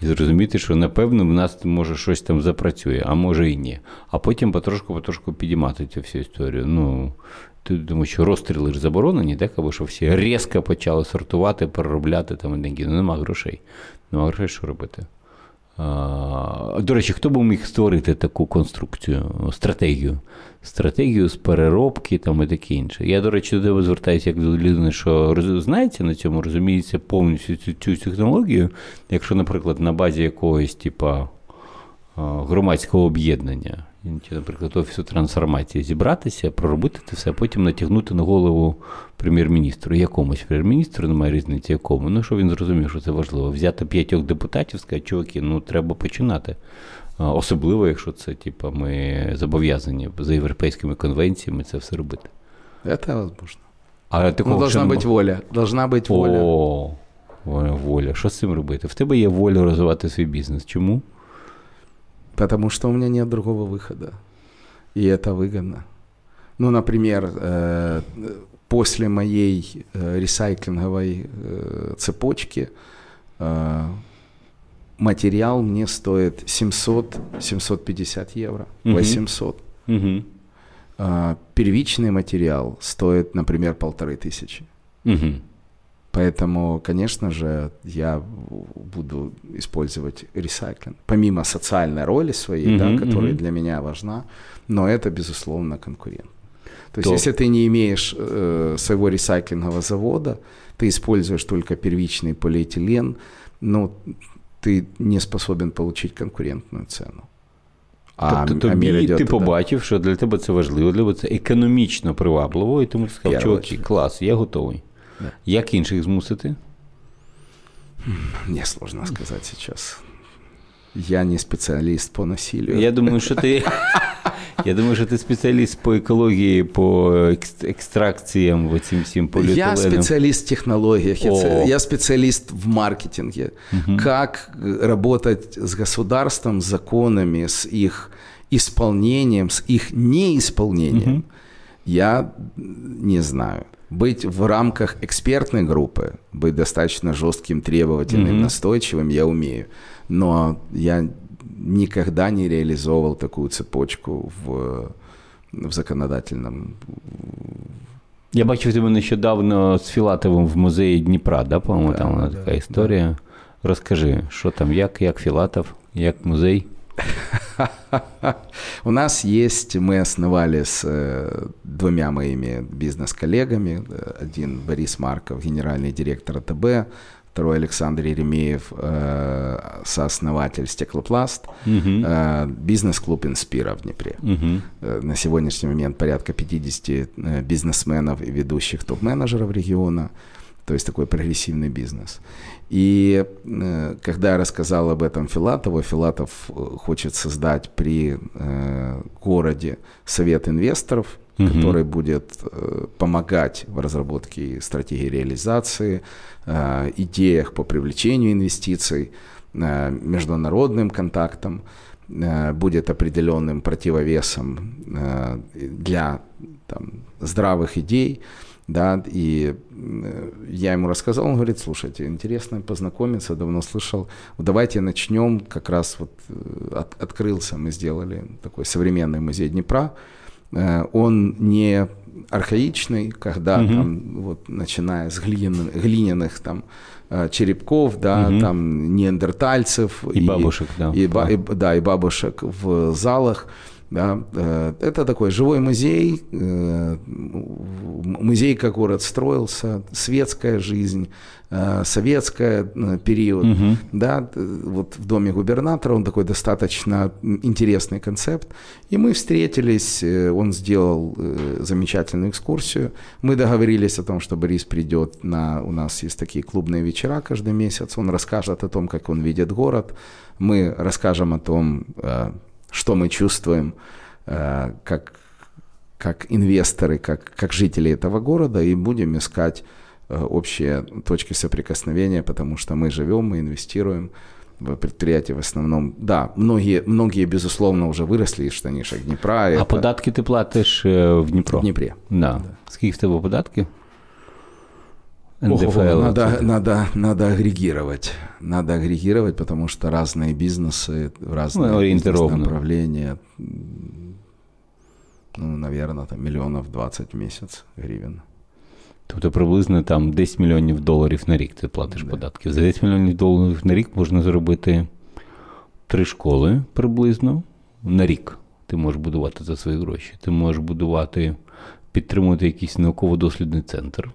і зрозуміти, що напевно в нас може щось там запрацює, а може і ні. А потім потрошку-потрошку підіймати цю всю історію. Ну, ти думаєш, що розстріли ж заборонені, так? або що всі різко почали сортувати, переробляти там деньги. Ну, нема грошей. Нема грошей, що робити. До речі, хто б міг створити таку конструкцію, стратегію? Стратегію з переробки там і таке інше. Я, до речі, до тебе звертаюся як до людини, що знається на цьому, розуміється повністю цю, цю технологію. Якщо, наприклад, на базі якогось типа громадського об'єднання чи, наприклад, офісу трансформації зібратися, проробити це все, а потім натягнути на голову прем'єр-міністру. Якомусь прем'єр-міністру немає різниці, якому. Ну, що він зрозумів, що це важливо. Взяти п'ятьох депутатів, сказати, чуваки, ну треба починати. Особливо, якщо це, типу, ми зобов'язані за європейськими конвенціями це все робити. Это возможно. А такого ну, должна бути воля. Должна бути воля. О, воля. Що з цим робити? В тебе є воля розвивати свій бізнес. Чому? Потому что у меня нет другого выхода. И это выгодно. Ну, например, э, после моей э, ресайклинговой э, цепочки материал мне стоит 700-750 евро, угу. 800. Угу. Первичный материал стоит, например, полторы тысячи. Угу. Поэтому, конечно же, я буду использовать ресайклинг. Помимо социальной роли своей, mm-hmm, да, которая mm-hmm. для меня важна, но это, безусловно, конкурент. То есть, То... если ты не имеешь э, своего ресайклингового завода, ты используешь только первичный полиэтилен, ну, ты не способен получить конкурентную цену. А, тобто тобі ти побачив, що для тебе це важливо, для тебе це економічно привабливо, і тому ти сказав, чуваки, клас, я готовий. Да. Як інших змусити? Мне сложно сказать сейчас. Я не спеціаліст по насилию. Я думаю, що ти я думаю, що ти спеціаліст по екології, по екстракціям, цим всім поліетиленам. Я специалист в технологиях, О. я специалист в маркетинге. Угу. Как работать с государством, с законами, с их исполнением, с их неисполнением, угу. я не знаю быть в рамках экспертной группы, быть достаточно жестким, требовательным, mm-hmm. настойчивым я умею. Но я никогда не реализовывал такую цепочку в, в законодательном. Я бачив тебе нещодавно з Філатовим в музеї Дніпра, да, по-моєму, да, там да, така історія. Да. Розкажи, що там, як, як Філатов, як музей? У нас есть, мы основали с э, двумя моими бизнес-коллегами. Один Борис Марков, генеральный директор АТБ, второй Александр Еремеев, э, сооснователь «Стеклопласт», угу. бизнес-клуб «Инспира» в Днепре. Угу. На сегодняшний момент порядка 50 бизнесменов и ведущих топ-менеджеров региона – то есть такой прогрессивный бизнес. И э, когда я рассказал об этом Филатову, Филатов э, хочет создать при э, городе совет инвесторов, угу. который будет помогать в разработке стратегии реализации, идеях по привлечению инвестиций, международным контактам, будет определенным противовесом для там, здравых идей да, и я ему рассказал, он говорит, слушайте, интересно познакомиться, давно слышал, давайте начнем, как раз вот э, от, открылся, мы сделали такой современный музей Днепра, э, он не архаичный, когда угу. там вот начиная с глиняных, глиняных там э, черепков, да, угу. там неандертальцев и, и бабушек, да, и, да. И, да, и бабушек в залах, да? Э, это такой живой музей, э, музей, как город строился, светская жизнь, э, советский период. Угу. Да? Вот в доме губернатора он такой достаточно интересный концепт. И мы встретились, он сделал замечательную экскурсию. Мы договорились о том, что Борис придет на... У нас есть такие клубные вечера каждый месяц. Он расскажет о том, как он видит город. Мы расскажем о том, что мы чувствуем э, как, как инвесторы, как, как жители этого города, и будем искать э, общие точки соприкосновения, потому что мы живем, мы инвестируем в предприятия в основном. Да, многие, многие безусловно, уже выросли из штанишек Днепра. А это... податки ты платишь э, в Днепро? В Днепре. Да. да. Скільки в тебе податки? НДФЛ. Надо, надо, надо агрегировать. Надо агрегировать, потому что разные бизнесы, разные ну, бизнес-направления. Ну, наверное, там миллионов 20 в месяц гривен. Тобто приблизно там 10 мільйонів доларів на рік ти платиш да. податків. За 10 мільйонів доларів на рік можна зробити три школи приблизно на рік. Ти можеш будувати за свої гроші. Ти можеш будувати, підтримувати якийсь науково-дослідний центр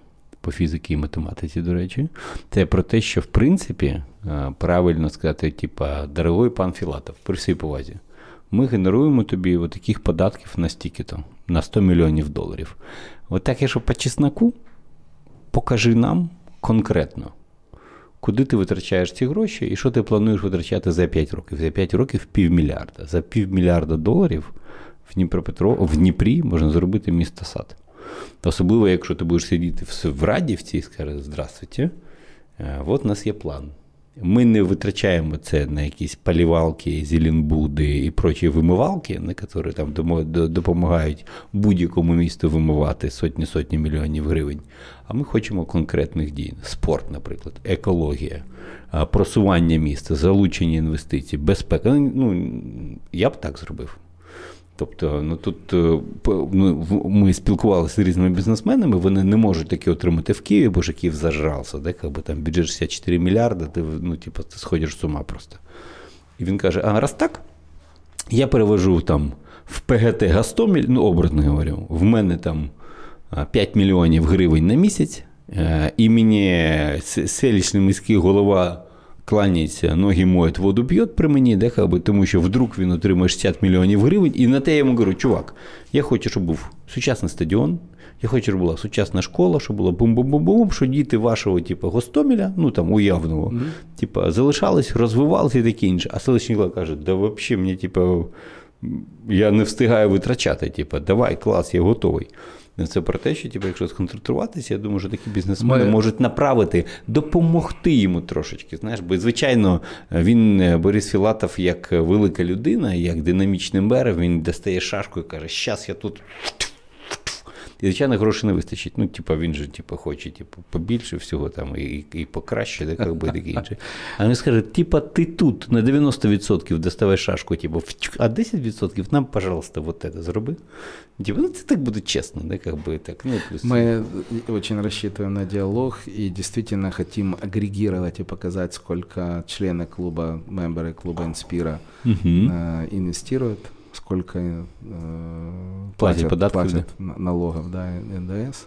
по фізиці і математиці, до речі, це про те, що в принципі е, правильно сказати, типа, дорогой пан Філатов, при всій повазі. ми генеруємо тобі таких податків на стільки-то, на 100 мільйонів доларів. От так, якщо по чесноку, покажи нам конкретно, куди ти витрачаєш ці гроші і що ти плануєш витрачати за 5 років. За 5 років півмільярда. За півмільярда доларів в Дніпропетро, в Дніпрі можна зробити місто сад. Особливо, якщо ти будеш сидіти в Радівці і скажеш Здравствуйте, е, от у нас є план. Ми не витрачаємо це на якісь палівалки, зеленбуди і прочі вимивалки, на які там допомагають будь-якому місту вимивати сотні-сотні мільйонів гривень. А ми хочемо конкретних дій. Спорт, наприклад, екологія, просування міста, залучення інвестицій, безпека. Ну, я б так зробив. Тобто, ну тут е, ну, ми спілкувалися з різними бізнесменами, вони не можуть таке отримати в Києві, бо ж Київ зажрався, де якби там бюджет 64 мільярди, ти ну, типу, ти сходиш з ума просто. І він каже: а раз так, я перевожу там в ПГТ Гастоміль, ну, образно говорю, в мене там 5 мільйонів гривень на місяць, е, і мені селищний міський голова кланяється, ноги моють, воду п'ють при мені, де, би, тому що вдруг він отримає 60 мільйонів гривень. І на те я йому говорю, чувак, я хочу, щоб був сучасний стадіон, я хочу, щоб була сучасна школа, щоб було бум-бум-бум-бум, щоб діти вашого типу, Гостомеля, ну там уявного, mm-hmm. типу, залишались, розвивалися і таке інше. А селищний голова каже, да взагалі мені, типу, я не встигаю витрачати, типу, давай, клас, я готовий. Це про те, що типу, якщо сконцентруватися, я думаю, що такі бізнесмени Ми... можуть направити, допомогти йому трошечки. Знаєш, бо звичайно, він е, Борис Філатов, як велика людина, як динамічний мер, він достає шашку і каже: Щас я тут і, звичайно, грошей не вистачить. Ну, типу, він же типу, хоче типу, побільше всього там і і покраще, да, як би, таке інше. А він скаже: типа, ти тут на 90% доставай шашку, типу, а 10% нам, пожалуйста, вот это зроби. Типа, ну, це так буде честно, да, как бы так. Ну, плюс... Мы очень рассчитываем на диалог и действительно хотим агрегировать и показать, сколько члены клуба, мемберы клуба Инспира угу. э, инвестируют сколько э, платят, платят, платят да? налогов, да, НДС.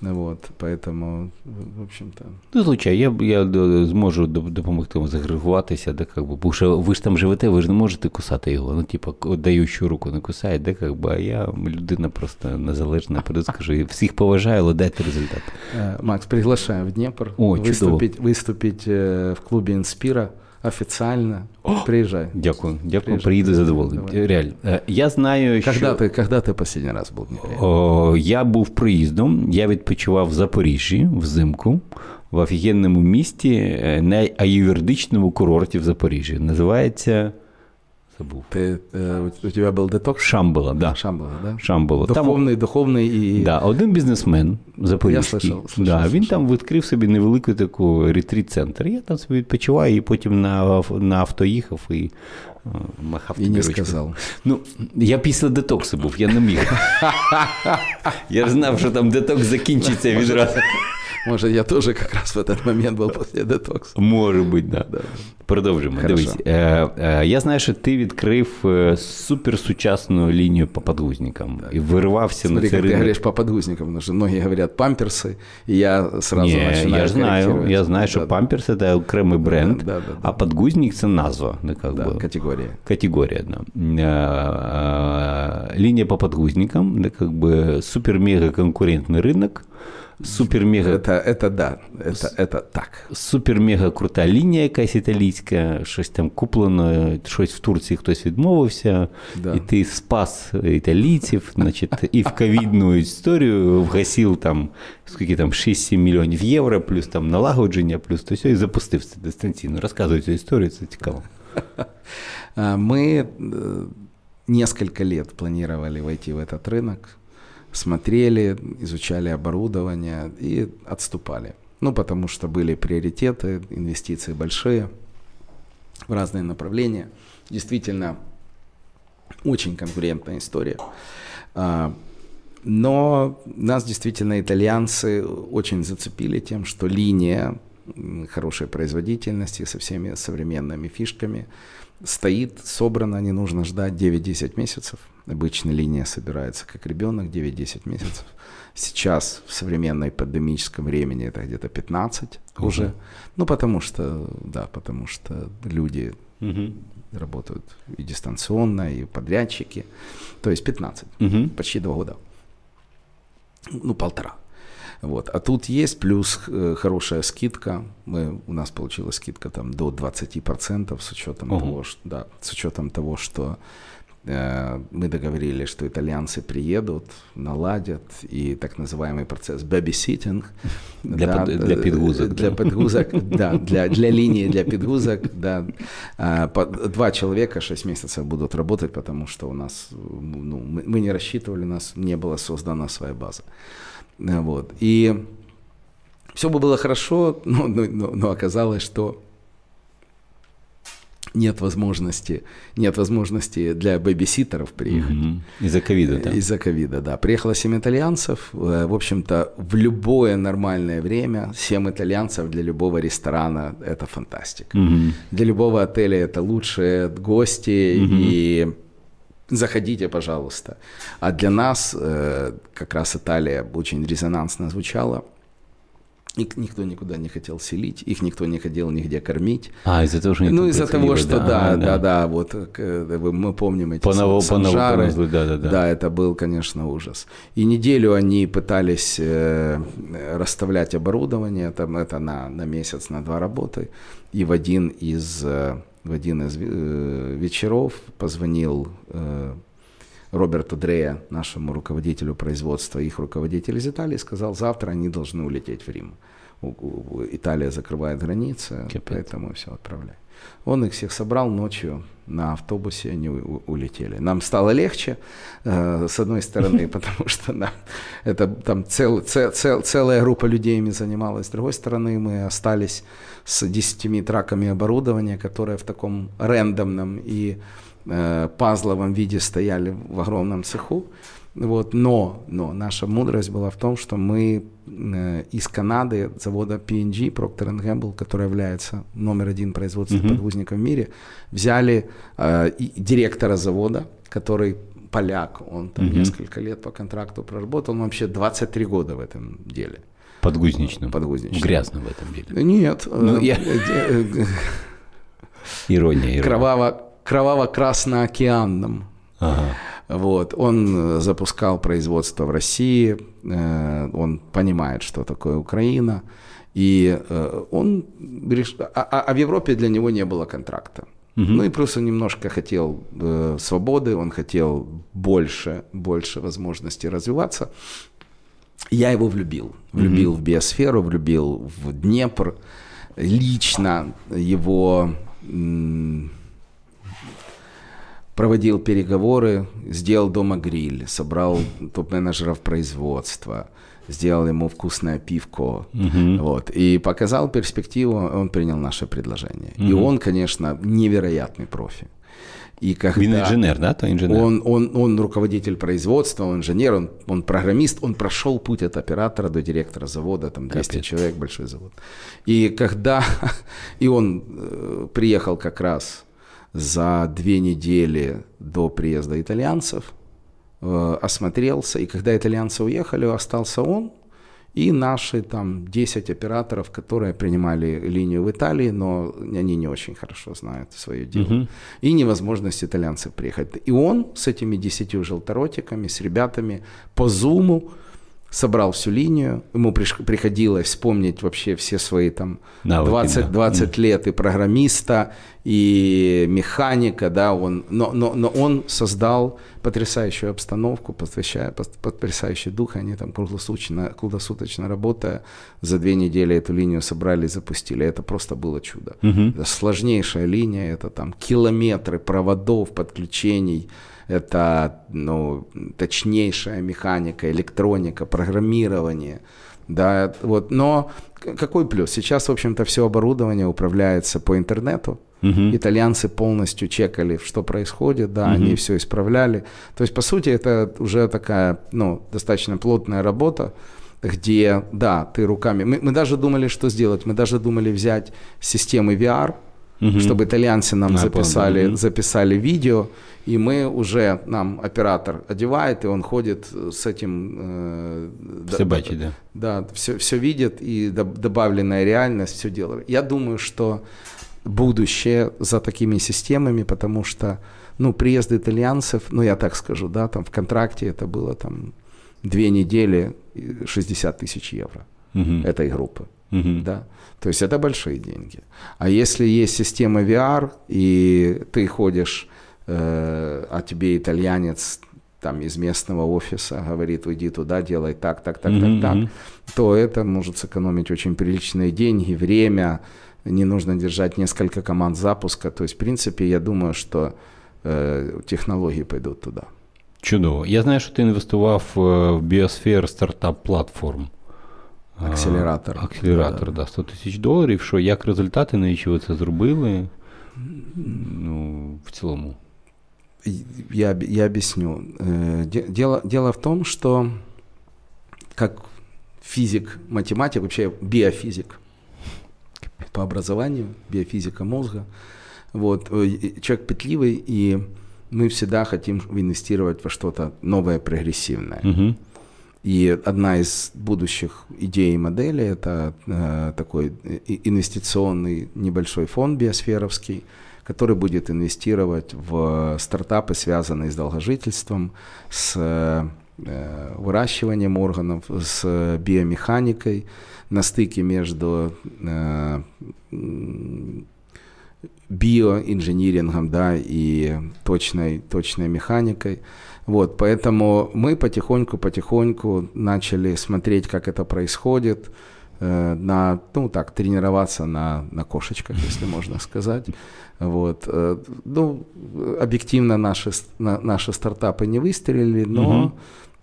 Вот, поэтому, в общем-то. Ну, звичайно, я я зможу допомогти вам загрегуватися, де как би, бо що ви ж там живете, ви ж не можете кусати його. Ну, типу, даючу руку не кусає, де как би, а я людина просто незалежна, скажу, всіх поважаю, але дайте результат. Э, Макс, приглашаю в Дніпр О, виступить, виступить э, в клубі Інспіра официально. О, Приезжай. Дякую, дякую, Приезжай. приїду задоволений. Реально. Я знаю, когда що... Ти, когда ти останній раз був О, я був приїздом, я відпочивав в Запоріжжі взимку, в офігенному місті е, на аюрведичному курорті в Запоріжжі. Називається забув. Ти, е, у тебе був детокс? Шамбала, да. Шамбала, да? Шамбала. Духовний, там, духовний і. Да, один бізнесмен запорізький. Я слышав, слышав, да, Він слышав. там відкрив собі невеликий таку ретріт-центр. Я там собі відпочиваю і потім на на авто їхав і е, махав І не сказав. Ну, я після детоксу був, я не міг. Я ж знав, що там детокс закінчиться відразу. Може, я теж якраз в этот момент був після детоксу. Може бути, да. да. Продовжимо. Хорошо. Дивись. Е, е, Я знаю, що ти відкрив е, суперсучасну лінію по подгузникам і вирвався Смотри, на цей ринок. Ти говориш по подгузникам, тому що многі говорять памперси, і я сразу Не, починаю Я знаю, я знаю, що да, памперс – це окремий бренд, да, да, да, а подгузник – це назва. Ну, как да, бы. Категорія. Категорія, да. Линия по подгузникам, да, как бы супер-мега конкурентный рынок, супер-мега... Это, это да, это, это так. Супер-мега крута лінія якась італійська, щось там куплено, щось в Турції хтось відмовився, да. і ти спас італійців, значить, і в ковідну історію вгасив там, скільки там, 6-7 мільйонів євро, плюс там налагодження, плюс то все, і запустив це дистанційно. Розказуй цю історію, це цікаво. Мы э, несколько лет планировали войти в этот рынок, смотрели, изучали оборудование и отступали. Ну, потому что были приоритеты, инвестиции большие в разные направления. Действительно, очень конкурентная история. А, но нас действительно итальянцы очень зацепили тем, что линия хорошей производительности, со всеми современными фишками. Стоит, собрано, не нужно ждать 9-10 месяцев. Обычно линия собирается как ребенок 9-10 месяцев. Сейчас в современной пандемическом времени это где-то 15 угу. уже. Ну, потому что, да, потому что люди угу. работают и дистанционно, и подрядчики. То есть 15, угу. почти два года. Ну, полтора. Вот. А тут есть плюс э, хорошая скидка. Мы, у нас получилась скидка там до 20% с учетом, угу. того, что, да, с учетом того, что Э, мы договорились, что итальянцы приедут, наладят, и так называемый процесс babysitting. Для, да, под, для подгузок. Для да. подгузок, да, для, для линии для подгузок, да. А, два человека 6 месяцев будут работать, потому что у нас, ну, мы, мы не рассчитывали, у нас не была создана своя база. Вот. И все бы было хорошо, но, но, но оказалось, что нет возможности, нет возможности для бэбиситеров приехать. Угу. Из-за ковида, да? Из-за ковида, да. Приехало 7 итальянцев. Э, в общем-то, в любое нормальное время 7 итальянцев для любого ресторана – это фантастика. Угу. Для любого отеля это лучшие гости угу. и заходите, пожалуйста. А для нас э, как раз Италия очень резонансно звучала – их никто никуда не хотел селить, их никто не хотел нигде кормить. А, из-за того, что Ну, из-за того, что, да, да, да, да, вот мы помним эти по новому, санжары. По новому, да, да, да. Да, это был, конечно, ужас. И неделю они пытались э, расставлять оборудование, там это на, на месяц, на два работы. И в один из, э, в один из э, вечеров позвонил э, Роберту Дрея, нашему руководителю производства, их руководитель из Италии, сказал, завтра они должны улететь в Рим. Италия закрывает границы, Капец. поэтому все, отправляй. Он их всех собрал ночью на автобусе, они улетели. Нам стало легче, э, с одной стороны, потому что нам, это там цел, цел, цел, целая группа людей ими занималась, с другой стороны мы остались с десятими траками оборудования, которое в таком рандомном и э, пазловом виде стояли в огромном цеху. Вот, но, но наша мудрость была в том, что мы из Канады, завода P&G, Procter Gamble, который является номер один производственным uh-huh. подгузником в мире, взяли э, директора завода, который поляк, он там uh-huh. несколько лет по контракту проработал, он вообще 23 года в этом деле. Подгузничном. В грязном в этом деле? Нет. Ну, э, я... Ирония, ирония. Кроваво, кроваво-красноокеанном. Ага. Вот. Он э, запускал производство в России, э, он понимает, что такое Украина, и э, он решил, а, а, а в Европе для него не было контракта. Угу. Ну и плюс он немножко хотел э, свободы, он хотел больше, больше возможностей развиваться. Я его влюбил. Влюбил угу. в биосферу, влюбил в Днепр. Лично его проводил переговоры, сделал дома гриль, собрал топ-менеджеров производства, сделал ему вкусное пивко, угу. вот, и показал перспективу, он принял наше предложение. Угу. И он, конечно, невероятный профи. И когда он инженер, да, то инженер? Он, он, он руководитель производства, он инженер, он, он программист, он прошел путь от оператора до директора завода, там 200 Капец. человек, большой завод. И когда, и он э, приехал как раз за две недели до приезда итальянцев, э, осмотрелся, и когда итальянцы уехали, остался он и наши там 10 операторов, которые принимали линию в Италии, но они не очень хорошо знают свое дело. Uh-huh. И невозможность итальянцев приехать. И он с этими 10 желторотиками, с ребятами по зуму собрал всю линию, ему приходилось вспомнить вообще все свои там Навыки, 20, 20 да. лет и программиста, и механика, да, он, но, но, но он создал потрясающую обстановку, потрясающий дух, они там круглосуточно, круглосуточно работая, за две недели эту линию собрали и запустили, это просто было чудо. Угу. Это сложнейшая линия, это там километры проводов, подключений, это ну, точнейшая механика, электроника, программирование. Да, вот. Но какой плюс? Сейчас, в общем-то, все оборудование управляется по интернету. Угу. Итальянцы полностью чекали, что происходит, да, угу. они все исправляли. То есть, по сути, это уже такая, ну, достаточно плотная работа, где, да, ты руками... Мы, мы даже думали, что сделать. Мы даже думали взять системы VR, угу. чтобы итальянцы нам а, записали, угу. записали видео, и мы уже, нам оператор одевает, и он ходит с этим... Э, все да, бачит, да. Да, все, все видит, и добавленная реальность все делает. Я думаю, что будущее за такими системами, потому что, ну, приезд итальянцев, ну, я так скажу, да, там в контракте это было там две недели 60 тысяч евро угу. этой группы. Угу. Да? То есть это большие деньги. А если есть система VR, и ты ходишь, э, а тебе итальянец там из местного офиса говорит, уйди туда, делай так, так, так, mm-hmm. так, так, то это может сэкономить очень приличные деньги, время, не нужно держать несколько команд запуска. То есть, в принципе, я думаю, что э, технологии пойдут туда. Чудово. Я знаю, що ти інвестував в біосфер стартап платформ. Акселератор. Акселератор, да. да, 100 тисяч доларів. Що, як результати, навіщо ви це зробили? Ну, в цілому. Я, я объясню. Дело, дело в том, что как физик, математик, вообще биофизик по образованию, биофизика мозга, вот, человек петливый и мы всегда хотим инвестировать во что-то новое, прогрессивное. Угу. И одна из будущих идей и моделей это э, такой инвестиционный небольшой фонд биосферовский, который будет инвестировать в стартапы, связанные с долгожительством, с э, выращиванием органов, с биомеханикой, на стыке между э, биоинжинирингом, да, и точной, точной механикой. Вот, поэтому мы потихоньку-потихоньку начали смотреть, как это происходит, э, на, ну так, тренироваться на, на кошечках, если можно сказать. Вот. Э, ну, объективно наши, на, наши стартапы не выстрелили, но угу.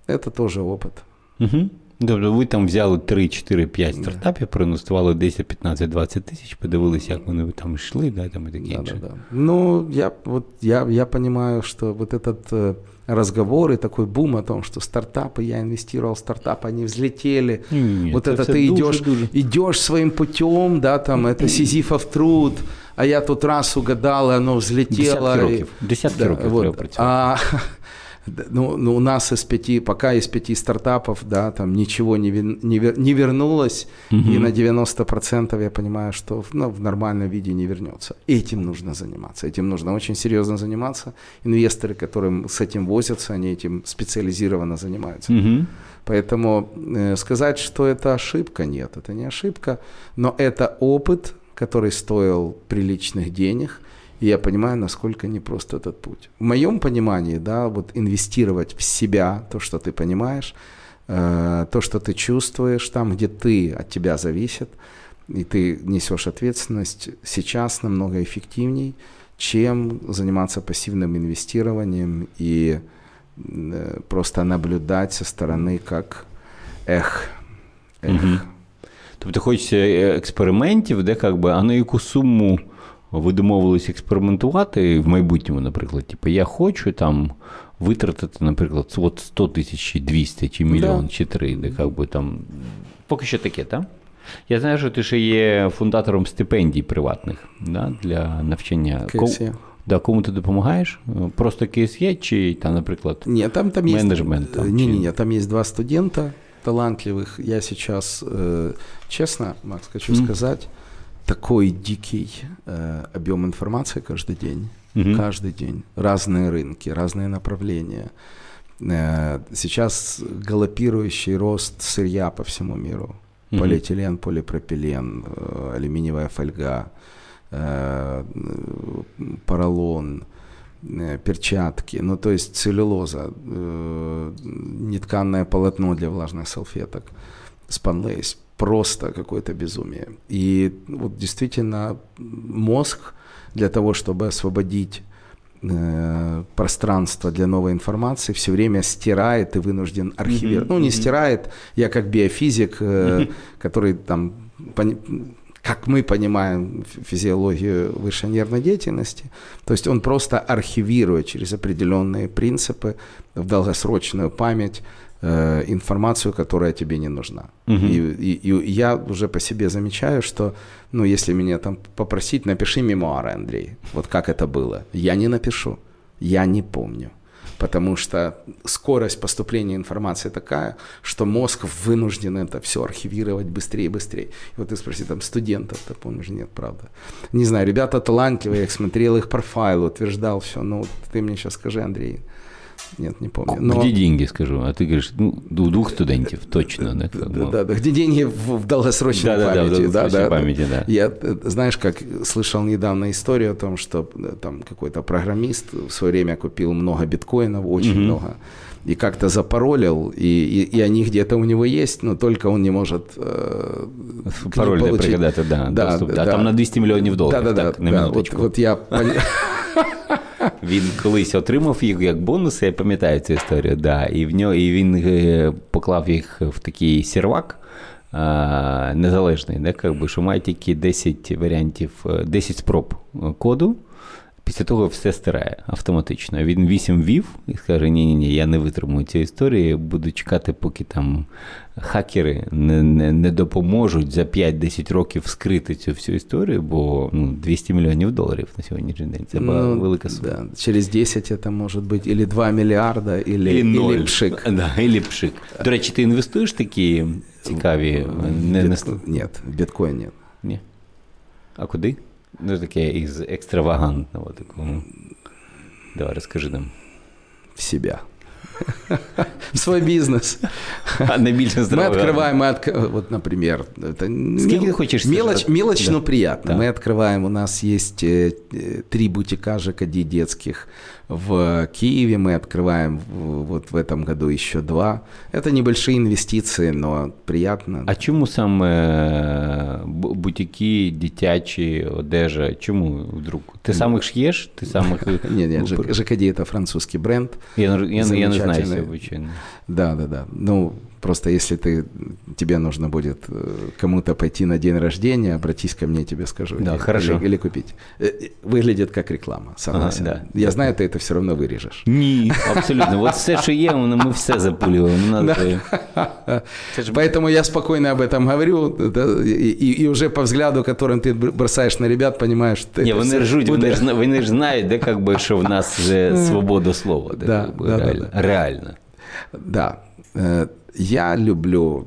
это тоже опыт. Угу. Тобто ви там взяли 3, 4, 5 стартапів, проінвестували 10, 15, 20 тисяч, подивилися, як вони там йшли, да, там і таке інше. Да, да, да. Ну, я, вот, я, я понимаю, что вот этот э, разговор и такой бум о том, что стартапы, я инвестировал в стартапы, они взлетели. Нет, вот это, это ты идешь, идешь своим путем, да, там, это сизифов труд, а я тут раз угадал, и оно взлетело. Десятки років. Десятки да, років вот. А, ну, ну, у нас из пяти, пока из пяти стартапов, да, там ничего не, не, не вернулось, угу. и на 90% я понимаю, что ну, в нормальном виде не вернется. Этим нужно заниматься, этим нужно очень серьезно заниматься. Инвесторы, которые с этим возятся, они этим специализированно занимаются. Угу. Поэтому э, сказать, что это ошибка, нет, это не ошибка, но это опыт, который стоил приличных денег – и я понимаю, насколько непрост этот путь. В моем понимании, да, вот инвестировать в себя, то, что ты понимаешь, э, то, что ты чувствуешь, там, где ты, от тебя зависит, и ты несешь ответственность, сейчас намного эффективней, чем заниматься пассивным инвестированием и э, просто наблюдать со стороны, как эх, эх. Угу. Тобто хочеться експериментів, де как би, а на яку суму ви домовились експериментувати в майбутньому, наприклад, типу, я хочу там витратити, наприклад, от 100 тисяч чи 200 чи мільйон, да. чи 3, де як би там. Поки що таке, так? Я знаю, що ти ще є фундатором стипендій приватних да, для навчання. Да, кому ти допомагаєш? Просто КСЄ чи там, наприклад, Нет, там, там менеджмент? Там, не, не, не, там есть два студента талантливых. Я сейчас, э, честно, Макс, хочу mm. сказать, такой дикий э, объем информации каждый день. Угу. Каждый день. Разные рынки, разные направления. Э, сейчас галопирующий рост сырья по всему миру. Угу. Полиэтилен, полипропилен, э, алюминиевая фольга, э, поролон, э, перчатки, ну то есть целлюлоза, э, нетканное полотно для влажных салфеток, спанлейс, просто какое-то безумие. И вот действительно мозг для того, чтобы освободить э, пространство для новой информации, все время стирает и вынужден архивировать. Mm-hmm. Ну, не стирает, я как биофизик, э, mm-hmm. который там, как мы понимаем физиологию высшей нервной деятельности, то есть он просто архивирует через определенные принципы в долгосрочную память э, информацию, которая тебе не нужна. Угу. И, и, и я уже по себе замечаю, что, ну, если меня там попросить, напиши мемуары, Андрей, вот как это было. Я не напишу, я не помню потому что скорость поступления информации такая, что мозг вынужден это все архивировать быстрее и быстрее. И вот ты спроси там студентов, ты помнишь, нет, правда. Не знаю, ребята талантливые, я смотрел их профайл, утверждал все, ну ты мне сейчас скажи, Андрей, нет, не помню. Но... Где деньги, скажу? А ты говоришь, ну, у двух студентов, точно. Да, да, да, да. Где деньги в, долгосрочной да, памяти. Да, да, да, памяти, да. Я, знаешь, как слышал недавно историю о том, что э, там какой-то программист в свое время купил много биткоинов, очень угу. много, и как-то запаролил, и, и, и они где-то у него есть, но только он не может э, Пароль для пригадать, да, да, доступ. да, а там на 200 миллионов долларов, да, да, так, да, на да, вот, вот я Він колись отримав їх як бонуси, я пам'ятаю цю історію. да. І в нього, і він е, поклав їх в такий сервак а, незалежний, да, как що має тільки 10 варіантів, 10 е, спроб коду. Після того все стирає автоматично. Він вісім вів і скаже: ні ні ні я не витримую цієї історії, буду чекати, поки там хакери не не, не допоможуть за 5-10 років скрити цю всю історію, бо ну, 200 мільйонів доларів на сьогоднішній день. Це ну, велика сума. Да. Через 10 це може бути і 2 мільярда, і пшик. Да, пшик. До речі, ти інвестуєш такі цікаві? Не, не... Ні, в біткоін ні. Ні. А куди? Ну, таке із екстравагантного такого. Давай, розкажи нам. В себя. свой бизнес. А на бизнес Мы открываем, мы отк... вот, например, это Сколько ты хочешь мелочь, мелочь, да. но приятно. Да. Мы открываем, у нас есть э, три бутика ЖКД детских в Киеве, мы открываем вот в этом году еще два. Это небольшие инвестиции, но приятно. А чему саме бутики, дитячі, одежа, чому вдруг? Ты сам их шьешь? Ты сам их... Нет, нет, ЖКД это французский бренд. Я, я, я не знаю, если Да, да, да. Ну, Просто если ты, тебе нужно будет э, кому-то пойти на день рождения, обратись ко мне, тебе скажу. Да, или, хорошо. Или, или купить. Э, выглядит как реклама, согласен. Ага, да. Я знаю, ты это все равно вырежешь. Ні, абсолютно. Вот все, что є, мы все запуливаем. Да. Поэтому я спокойно об этом говорю, да, и, и уже по взгляду, которым ты бросаешь на ребят, понимаешь, что Ні, вони ржуть, вони ж, вони ж знають, де, как бы, що в нас свобода слова. Да, да, да, реально. Да. реально. Да. Я люблю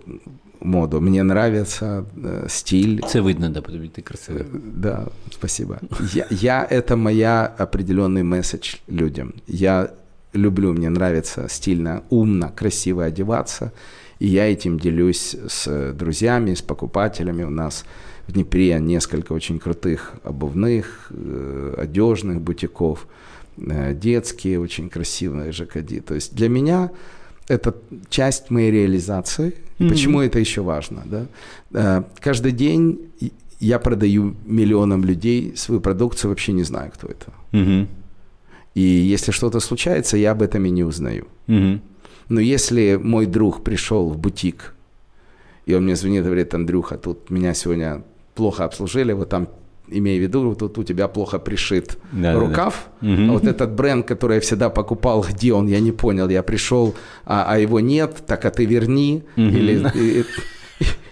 моду. Мне нравится э, стиль. Це видно, да, потому ты красивый. Э, да, спасибо. Я, я, это моя определенный месседж людям. Я люблю, мне нравится стильно, умно, красиво одеваться. И я этим делюсь с друзьями, с покупателями. У нас в Днепре несколько очень крутых обувных, э, одежных бутиков, э, детские, очень красивые ЖКД. То есть для меня это часть моей реализации. Mm-hmm. Почему это еще важно? Да? Э, каждый день я продаю миллионам людей свою продукцию, вообще не знаю, кто это. Mm-hmm. И если что-то случается, я об этом и не узнаю. Mm-hmm. Но если мой друг пришел в бутик, и он мне звонит и говорит, Андрюха, тут меня сегодня плохо обслужили, вот там имея в виду, тут у тебя плохо пришит да, рукав. Да, да. А вот этот бренд, который я всегда покупал, где он, я не понял. Я пришел, а, а его нет, так а ты верни. Угу. Или,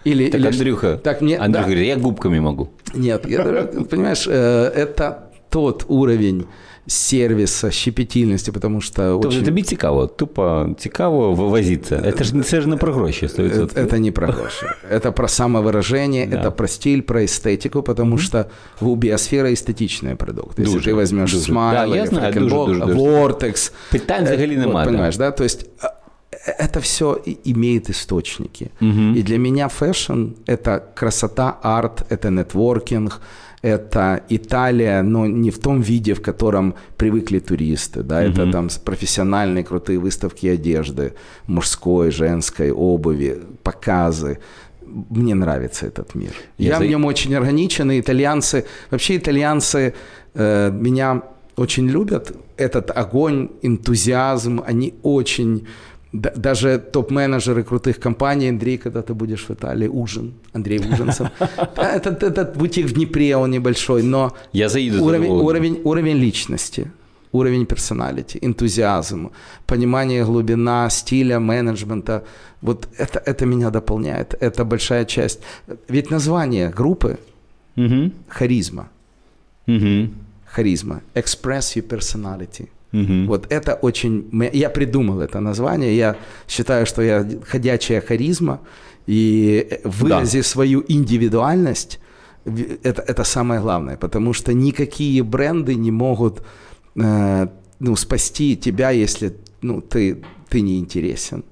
или, так, или, Андрюха, так мне, Андрюха да. я губками могу. Нет, я, понимаешь, э, это тот уровень сервіса, щепетільності, тому що... Тобто очень... тобі цікаво, тупо цікаво вивозитися. Це ж, це ж не про гроші, 100%. Это не про гроши. Это про самовыражение, да. это про стиль, про эстетику, потому mm-hmm. что у биосфера эстетичный продукт. Если дуже, ты возьмешь дуже. Smile, да, я знаю, дуже, дуже, дуже. Vortex... Питань взагалі немає. Вот, понимаешь, да? То есть это все имеет источники. Угу. И для меня фэшн – это красота, арт, это нетворкинг, это Италия, но не в том виде, в котором привыкли туристы, да, это там профессиональные крутые выставки одежды, мужской, женской, обуви, показы. Мне нравится этот мир. Я, Я в нем очень органичен, и итальянцы, вообще итальянцы э, меня очень любят. Этот огонь, энтузиазм, они очень даже топ-менеджеры крутых компаний, Андрей, когда ты будешь в Италии, ужин, Андрей Ужинцев. Этот, этот бутик в Днепре, он небольшой, но Я заеду уровень, уровень, уровень личности. уровень персоналити, энтузиазм, понимание глубина стиля, менеджмента. Вот это, это меня дополняет, это большая часть. Ведь название группы угу. харизма. Угу. Харизма. Express your personality. Угу. Вот это очень... Я придумал это название. Я считаю, что я ходячая харизма. И вырази да. свою индивидуальность, это, это самое главное. Потому что никакие бренды не могут э, ну, спасти тебя, если ну, ты, ты не интересен.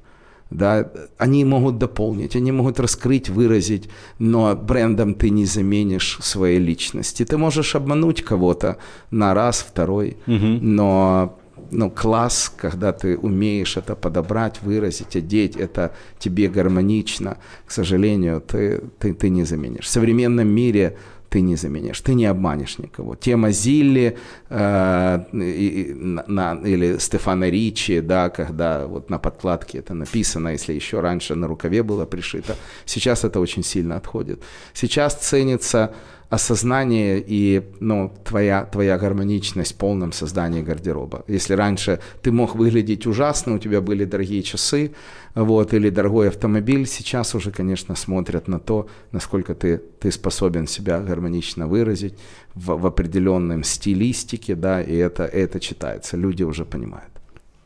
Да, они могут дополнить, они могут раскрыть, выразить, но брендом ты не заменишь своей личности. Ты можешь обмануть кого-то на раз, второй, угу. но ну, класс, когда ты умеешь это подобрать, выразить, одеть, это тебе гармонично, к сожалению, ты, ты, ты не заменишь. В современном мире ты не заменишь, ты не обманешь никого. Тема Зилли э, и, на, или Стефана Ричи, да, когда вот на подкладке это написано, если еще раньше на рукаве было пришито, сейчас это очень сильно отходит. Сейчас ценится осознание и ну, твоя, твоя гармоничность в полном создании гардероба. Если раньше ты мог выглядеть ужасно, у тебя были дорогие часы вот, или дорогой автомобиль, сейчас уже, конечно, смотрят на то, насколько ты, ты способен себя гармонично выразить в, в определенном стилистике, да, и это, это читается, люди уже понимают.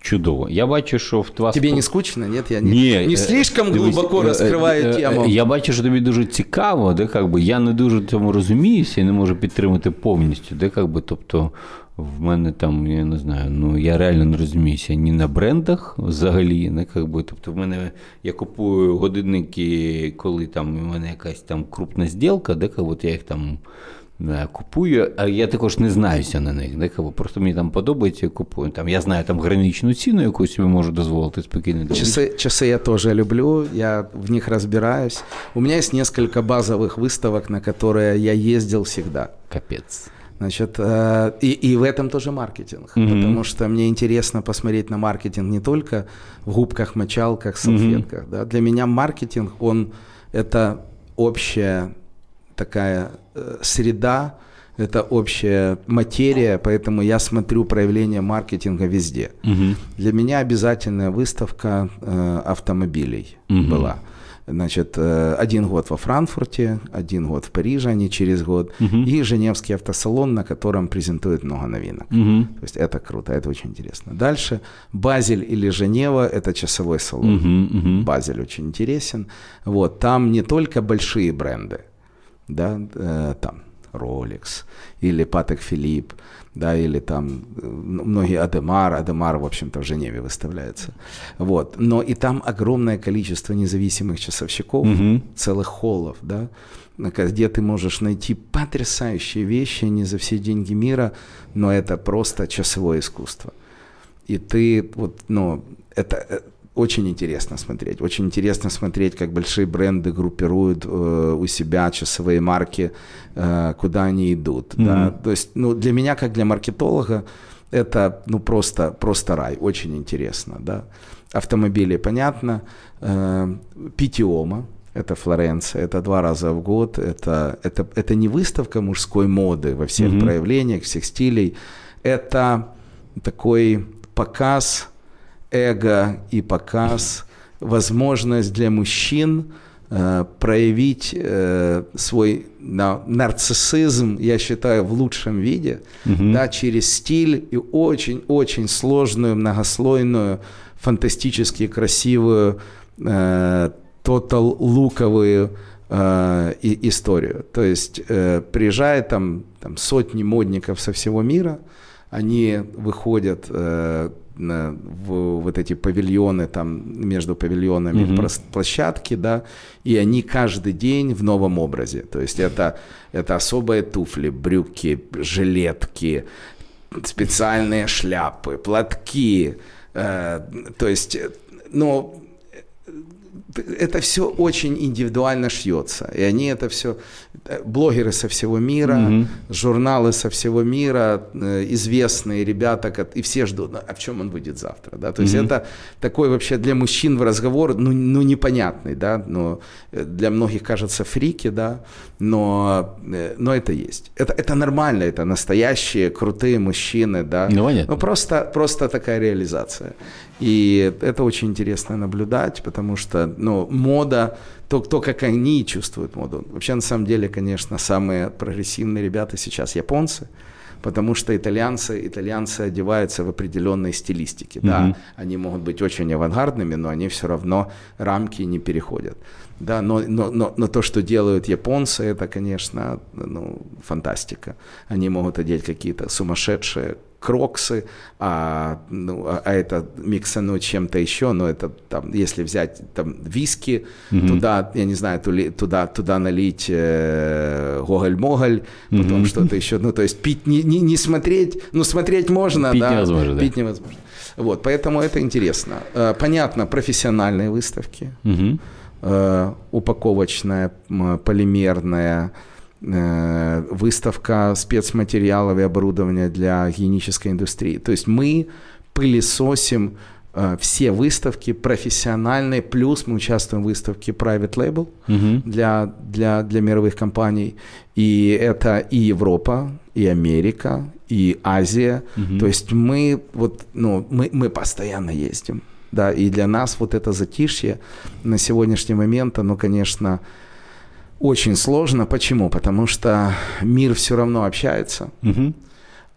Чудово. Я бачу, що в вас... Тобі не скучно, ні? Я не, Ні, не слишком глибоко розкриваю тему. Я бачу, що тобі дуже цікаво, де как би, я не дуже в цьому розуміюся і не можу підтримати повністю. Де как би, тобто в мене там, я не знаю, ну я реально не розуміюся ні на брендах взагалі. Не, как би, тобто в мене я купую годинники, коли там у мене якась там крупна зділка, де как, от я їх там. Е, купую, а я також не знаюся на них. Декого просто мені там подобається, купую. Там, Я знаю там граничну ціну, яку собі можу дозволити спокійно. Часы, часы я тоже люблю, я в них разбираюсь. У меня есть несколько базовых выставок, на которые я ездил всегда. Капец. Значит, э, и, и в этом тоже маркетинг, mm-hmm. потому что мне интересно посмотреть на маркетинг не только в губках, мочалках, салфетках. Mm-hmm. Да. Для меня маркетинг, он это общая такая э, среда, это общая материя, поэтому я смотрю проявление маркетинга везде. Угу. Для меня обязательная выставка э, автомобилей угу. была. Значит, э, один год во Франкфурте, один год в Париже, а не через год, угу. и Женевский автосалон, на котором презентуют много новинок. Угу. То есть это круто, это очень интересно. Дальше Базель или Женева – это часовой салон. Угу, угу. Базель очень интересен. Вот, там не только большие бренды, да, э, там Rolex или Патек Филипп, да, или там э, многие Адемар, Адемар, в общем-то, в Женеве выставляется. Вот. Но и там огромное количество независимых часовщиков, угу. целых холлов, да, где ты можешь найти потрясающие вещи не за все деньги мира, но это просто часовое искусство. И ты вот, ну, это, э, очень интересно смотреть. Очень интересно смотреть, как большие бренды группируют э, у себя часовые марки, э, куда они идут. Mm-hmm. Да? То есть, ну, для меня, как для маркетолога, это ну, просто, просто рай. Очень интересно. Да? Автомобили, понятно. Э, Питиома, это Флоренция, это два раза в год, это, это, это не выставка мужской моды во всех mm-hmm. проявлениях, всех стилей, это такой показ эго и показ, возможность для мужчин э, проявить э, свой да, нарциссизм, я считаю, в лучшем виде, угу. да, через стиль и очень-очень сложную, многослойную, фантастически красивую, э, тотал луковую э, и, историю. То есть э, приезжает там, там сотни модников со всего мира, они выходят э, в вот эти павильоны, там между павильонами mm-hmm. площадки, да, и они каждый день в новом образе. То есть это, это особые туфли, брюки, жилетки, специальные шляпы, платки. Э, то есть, ну, это все очень индивидуально шьется. И они это все, э, блогеры со всего мира, угу. журналы со всего мира, э, известные ребята, и все ждут, «Ну, а в чем он выйдет завтра. Да? То есть угу. это такой вообще для мужчин в разговор, ну, ну непонятный, да, но э, для многих кажется фрики, да, но, но это есть. Это, это нормально, это настоящие крутые мужчины, да. Ну, понятно. ну просто, просто такая реализация. И это очень интересно наблюдать, потому что ну, мода, то, то, как они чувствуют моду. Вообще, на самом деле, конечно, самые прогрессивные ребята сейчас японцы, потому что итальянцы, итальянцы одеваются в определенной стилистике. Mm-hmm. Да, они могут быть очень авангардными, но они все равно рамки не переходят. Да, но, но, но, но то, что делают японцы, это, конечно, ну, фантастика. Они могут одеть какие-то сумасшедшие кроксы, а, ну, а, а это миксануть чем-то еще, но это там, если взять там виски, mm-hmm. туда, я не знаю, туда, туда налить э, гоголь-моголь, mm-hmm. потом что-то еще, ну, то есть пить не, не, не смотреть, ну, смотреть можно, пить да, невозможно, пить да. невозможно. Вот, поэтому это интересно. Э, понятно, профессиональные выставки, mm-hmm. упаковочная, полимерная, выставка спецматериалов и оборудования для гигиенической индустрии. То есть мы пылесосим э, все выставки профессиональные, плюс мы участвуем в выставке Private Label угу. для, для, для мировых компаний. И это и Европа, и Америка, и Азия. Угу. То есть мы, вот, ну, мы, мы постоянно ездим. Да, и для нас вот это затишье на сегодняшний момент, оно, конечно, очень сложно. Почему? Потому что мир все равно общается. Угу.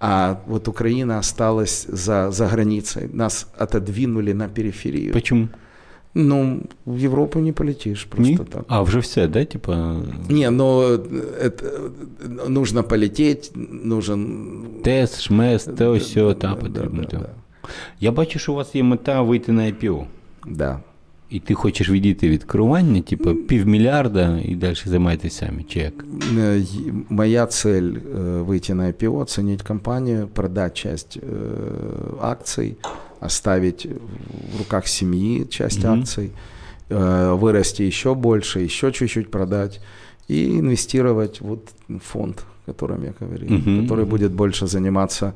А вот Украина осталась за, за границей. Нас отодвинули на периферию. Почему? Ну, в Европу не полетишь просто не? так. А, уже все, да, типа? Не, но это, нужно полететь, нужен... Тест, шмес, то все, там потрібно. Да, да, да. Я бачу, що у вас є мета вийти на IPO. Да. І ти хочеш відійти від керування, типу півмільярда і далі займайтеся самі, чи як? Моя цель выйти на IPO, оценить компанию, продать часть акций, оставить в руках семьи часть mm-hmm. акций, вырасти еще больше, еще чуть-чуть продать и инвестировать вот в фонд, о котором я говорил, mm-hmm. который будет больше заниматься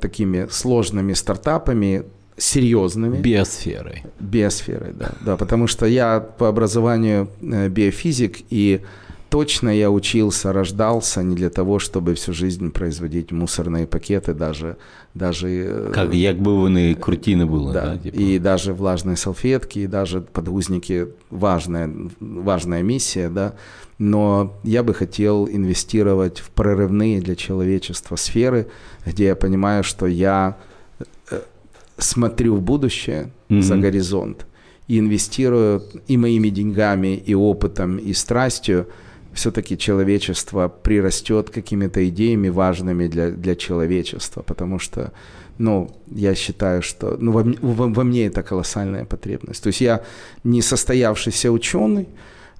такими сложными стартапами, серьезными. Биосферой. Биосферой, да. Да, потому что я по образованию э, биофизик, и точно я учился, рождался не для того, чтобы всю жизнь производить мусорные пакеты, даже... даже э, как, як бы вони круті не було, да, да типа. И даже влажные салфетки, и даже подгузники, важная, важная миссия, да. Но я бы хотел инвестировать в прорывные для человечества сферы, где я понимаю, что я смотрю в будущее mm-hmm. за горизонт и инвестирую и моими деньгами, и опытом, и страстью, все-таки человечество прирастет какими-то идеями важными для, для человечества, потому что, ну, я считаю, что ну, во, во, во мне это колоссальная потребность. То есть я не состоявшийся ученый,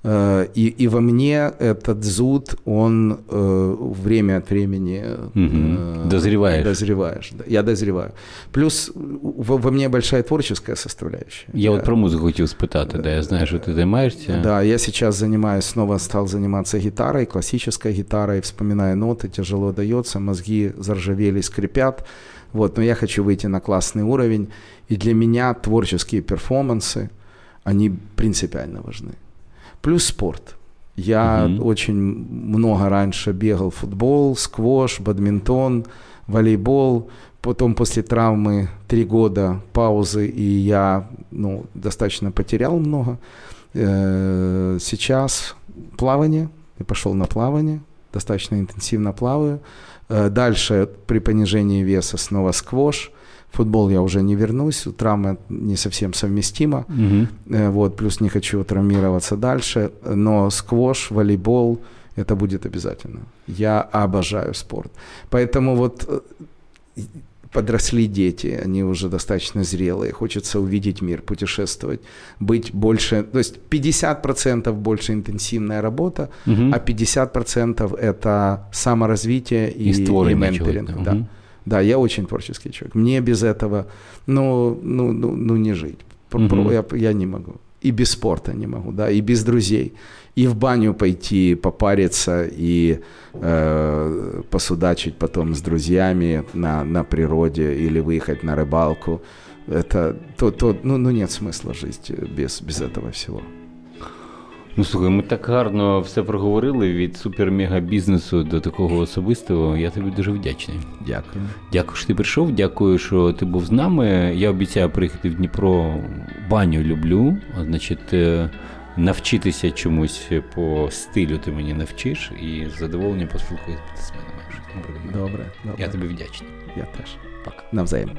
и, и во мне этот зуд, он э, время от времени угу. дозреваешь. Дозреваешь, да, я дозреваю. Плюс во, во мне большая творческая составляющая. Я, я от про музыку хотел спитати, да, я знаю, что ты занимаешься. Да, я сейчас занимаюсь, снова стал заниматься гитарой, классической гитарой, вспоминая ноты, тяжело дается, мозги заржавели, скрипят. Вот, но я хочу выйти на классный уровень, и для меня творческие перформансы, они принципиально важны. Плюс спорт. Я угу. очень много раньше бегал футбол, сквош, бадминтон, волейбол. Потом после травмы три года паузы, и я ну, достаточно потерял много. Э, сейчас плавание. Я пошел на плавание, достаточно интенсивно плаваю. Э, дальше при понижении веса снова сквош футбол я уже не вернусь, травма не совсем совместима, угу. вот, плюс не хочу травмироваться дальше, но сквош, волейбол, это будет обязательно. Я обожаю спорт. Поэтому вот э, подросли дети, они уже достаточно зрелые, хочется увидеть мир, путешествовать, быть больше, то есть 50% больше интенсивная работа, угу. а 50% это саморазвитие и, и, и менторинг. Да. Угу. Да, я очень творческий человек. Мне без этого, ну, ну, ну, ну не жить. Mm-hmm. Я, я не могу. и без спорта не могу, да, и без друзей. И в баню пойти, попариться и э, посудачить потом с друзьями на, на природе или выехать на рыбалку. Это то, то ну, ну нет смысла жить без, без этого всего. Ну слухай, ми так гарно все проговорили від супер-мега бізнесу до такого особистого. Я тобі дуже вдячний. Дякую. Дякую, що ти прийшов. Дякую, що ти був з нами. Я обіцяю приїхати в Дніпро. Баню люблю. Значить, е, навчитися чомусь по стилю ти мені навчиш і з задоволенням поспілкуюся з мене. Добре, добре. Я тобі вдячний. Я теж. Пока. Навзаєм.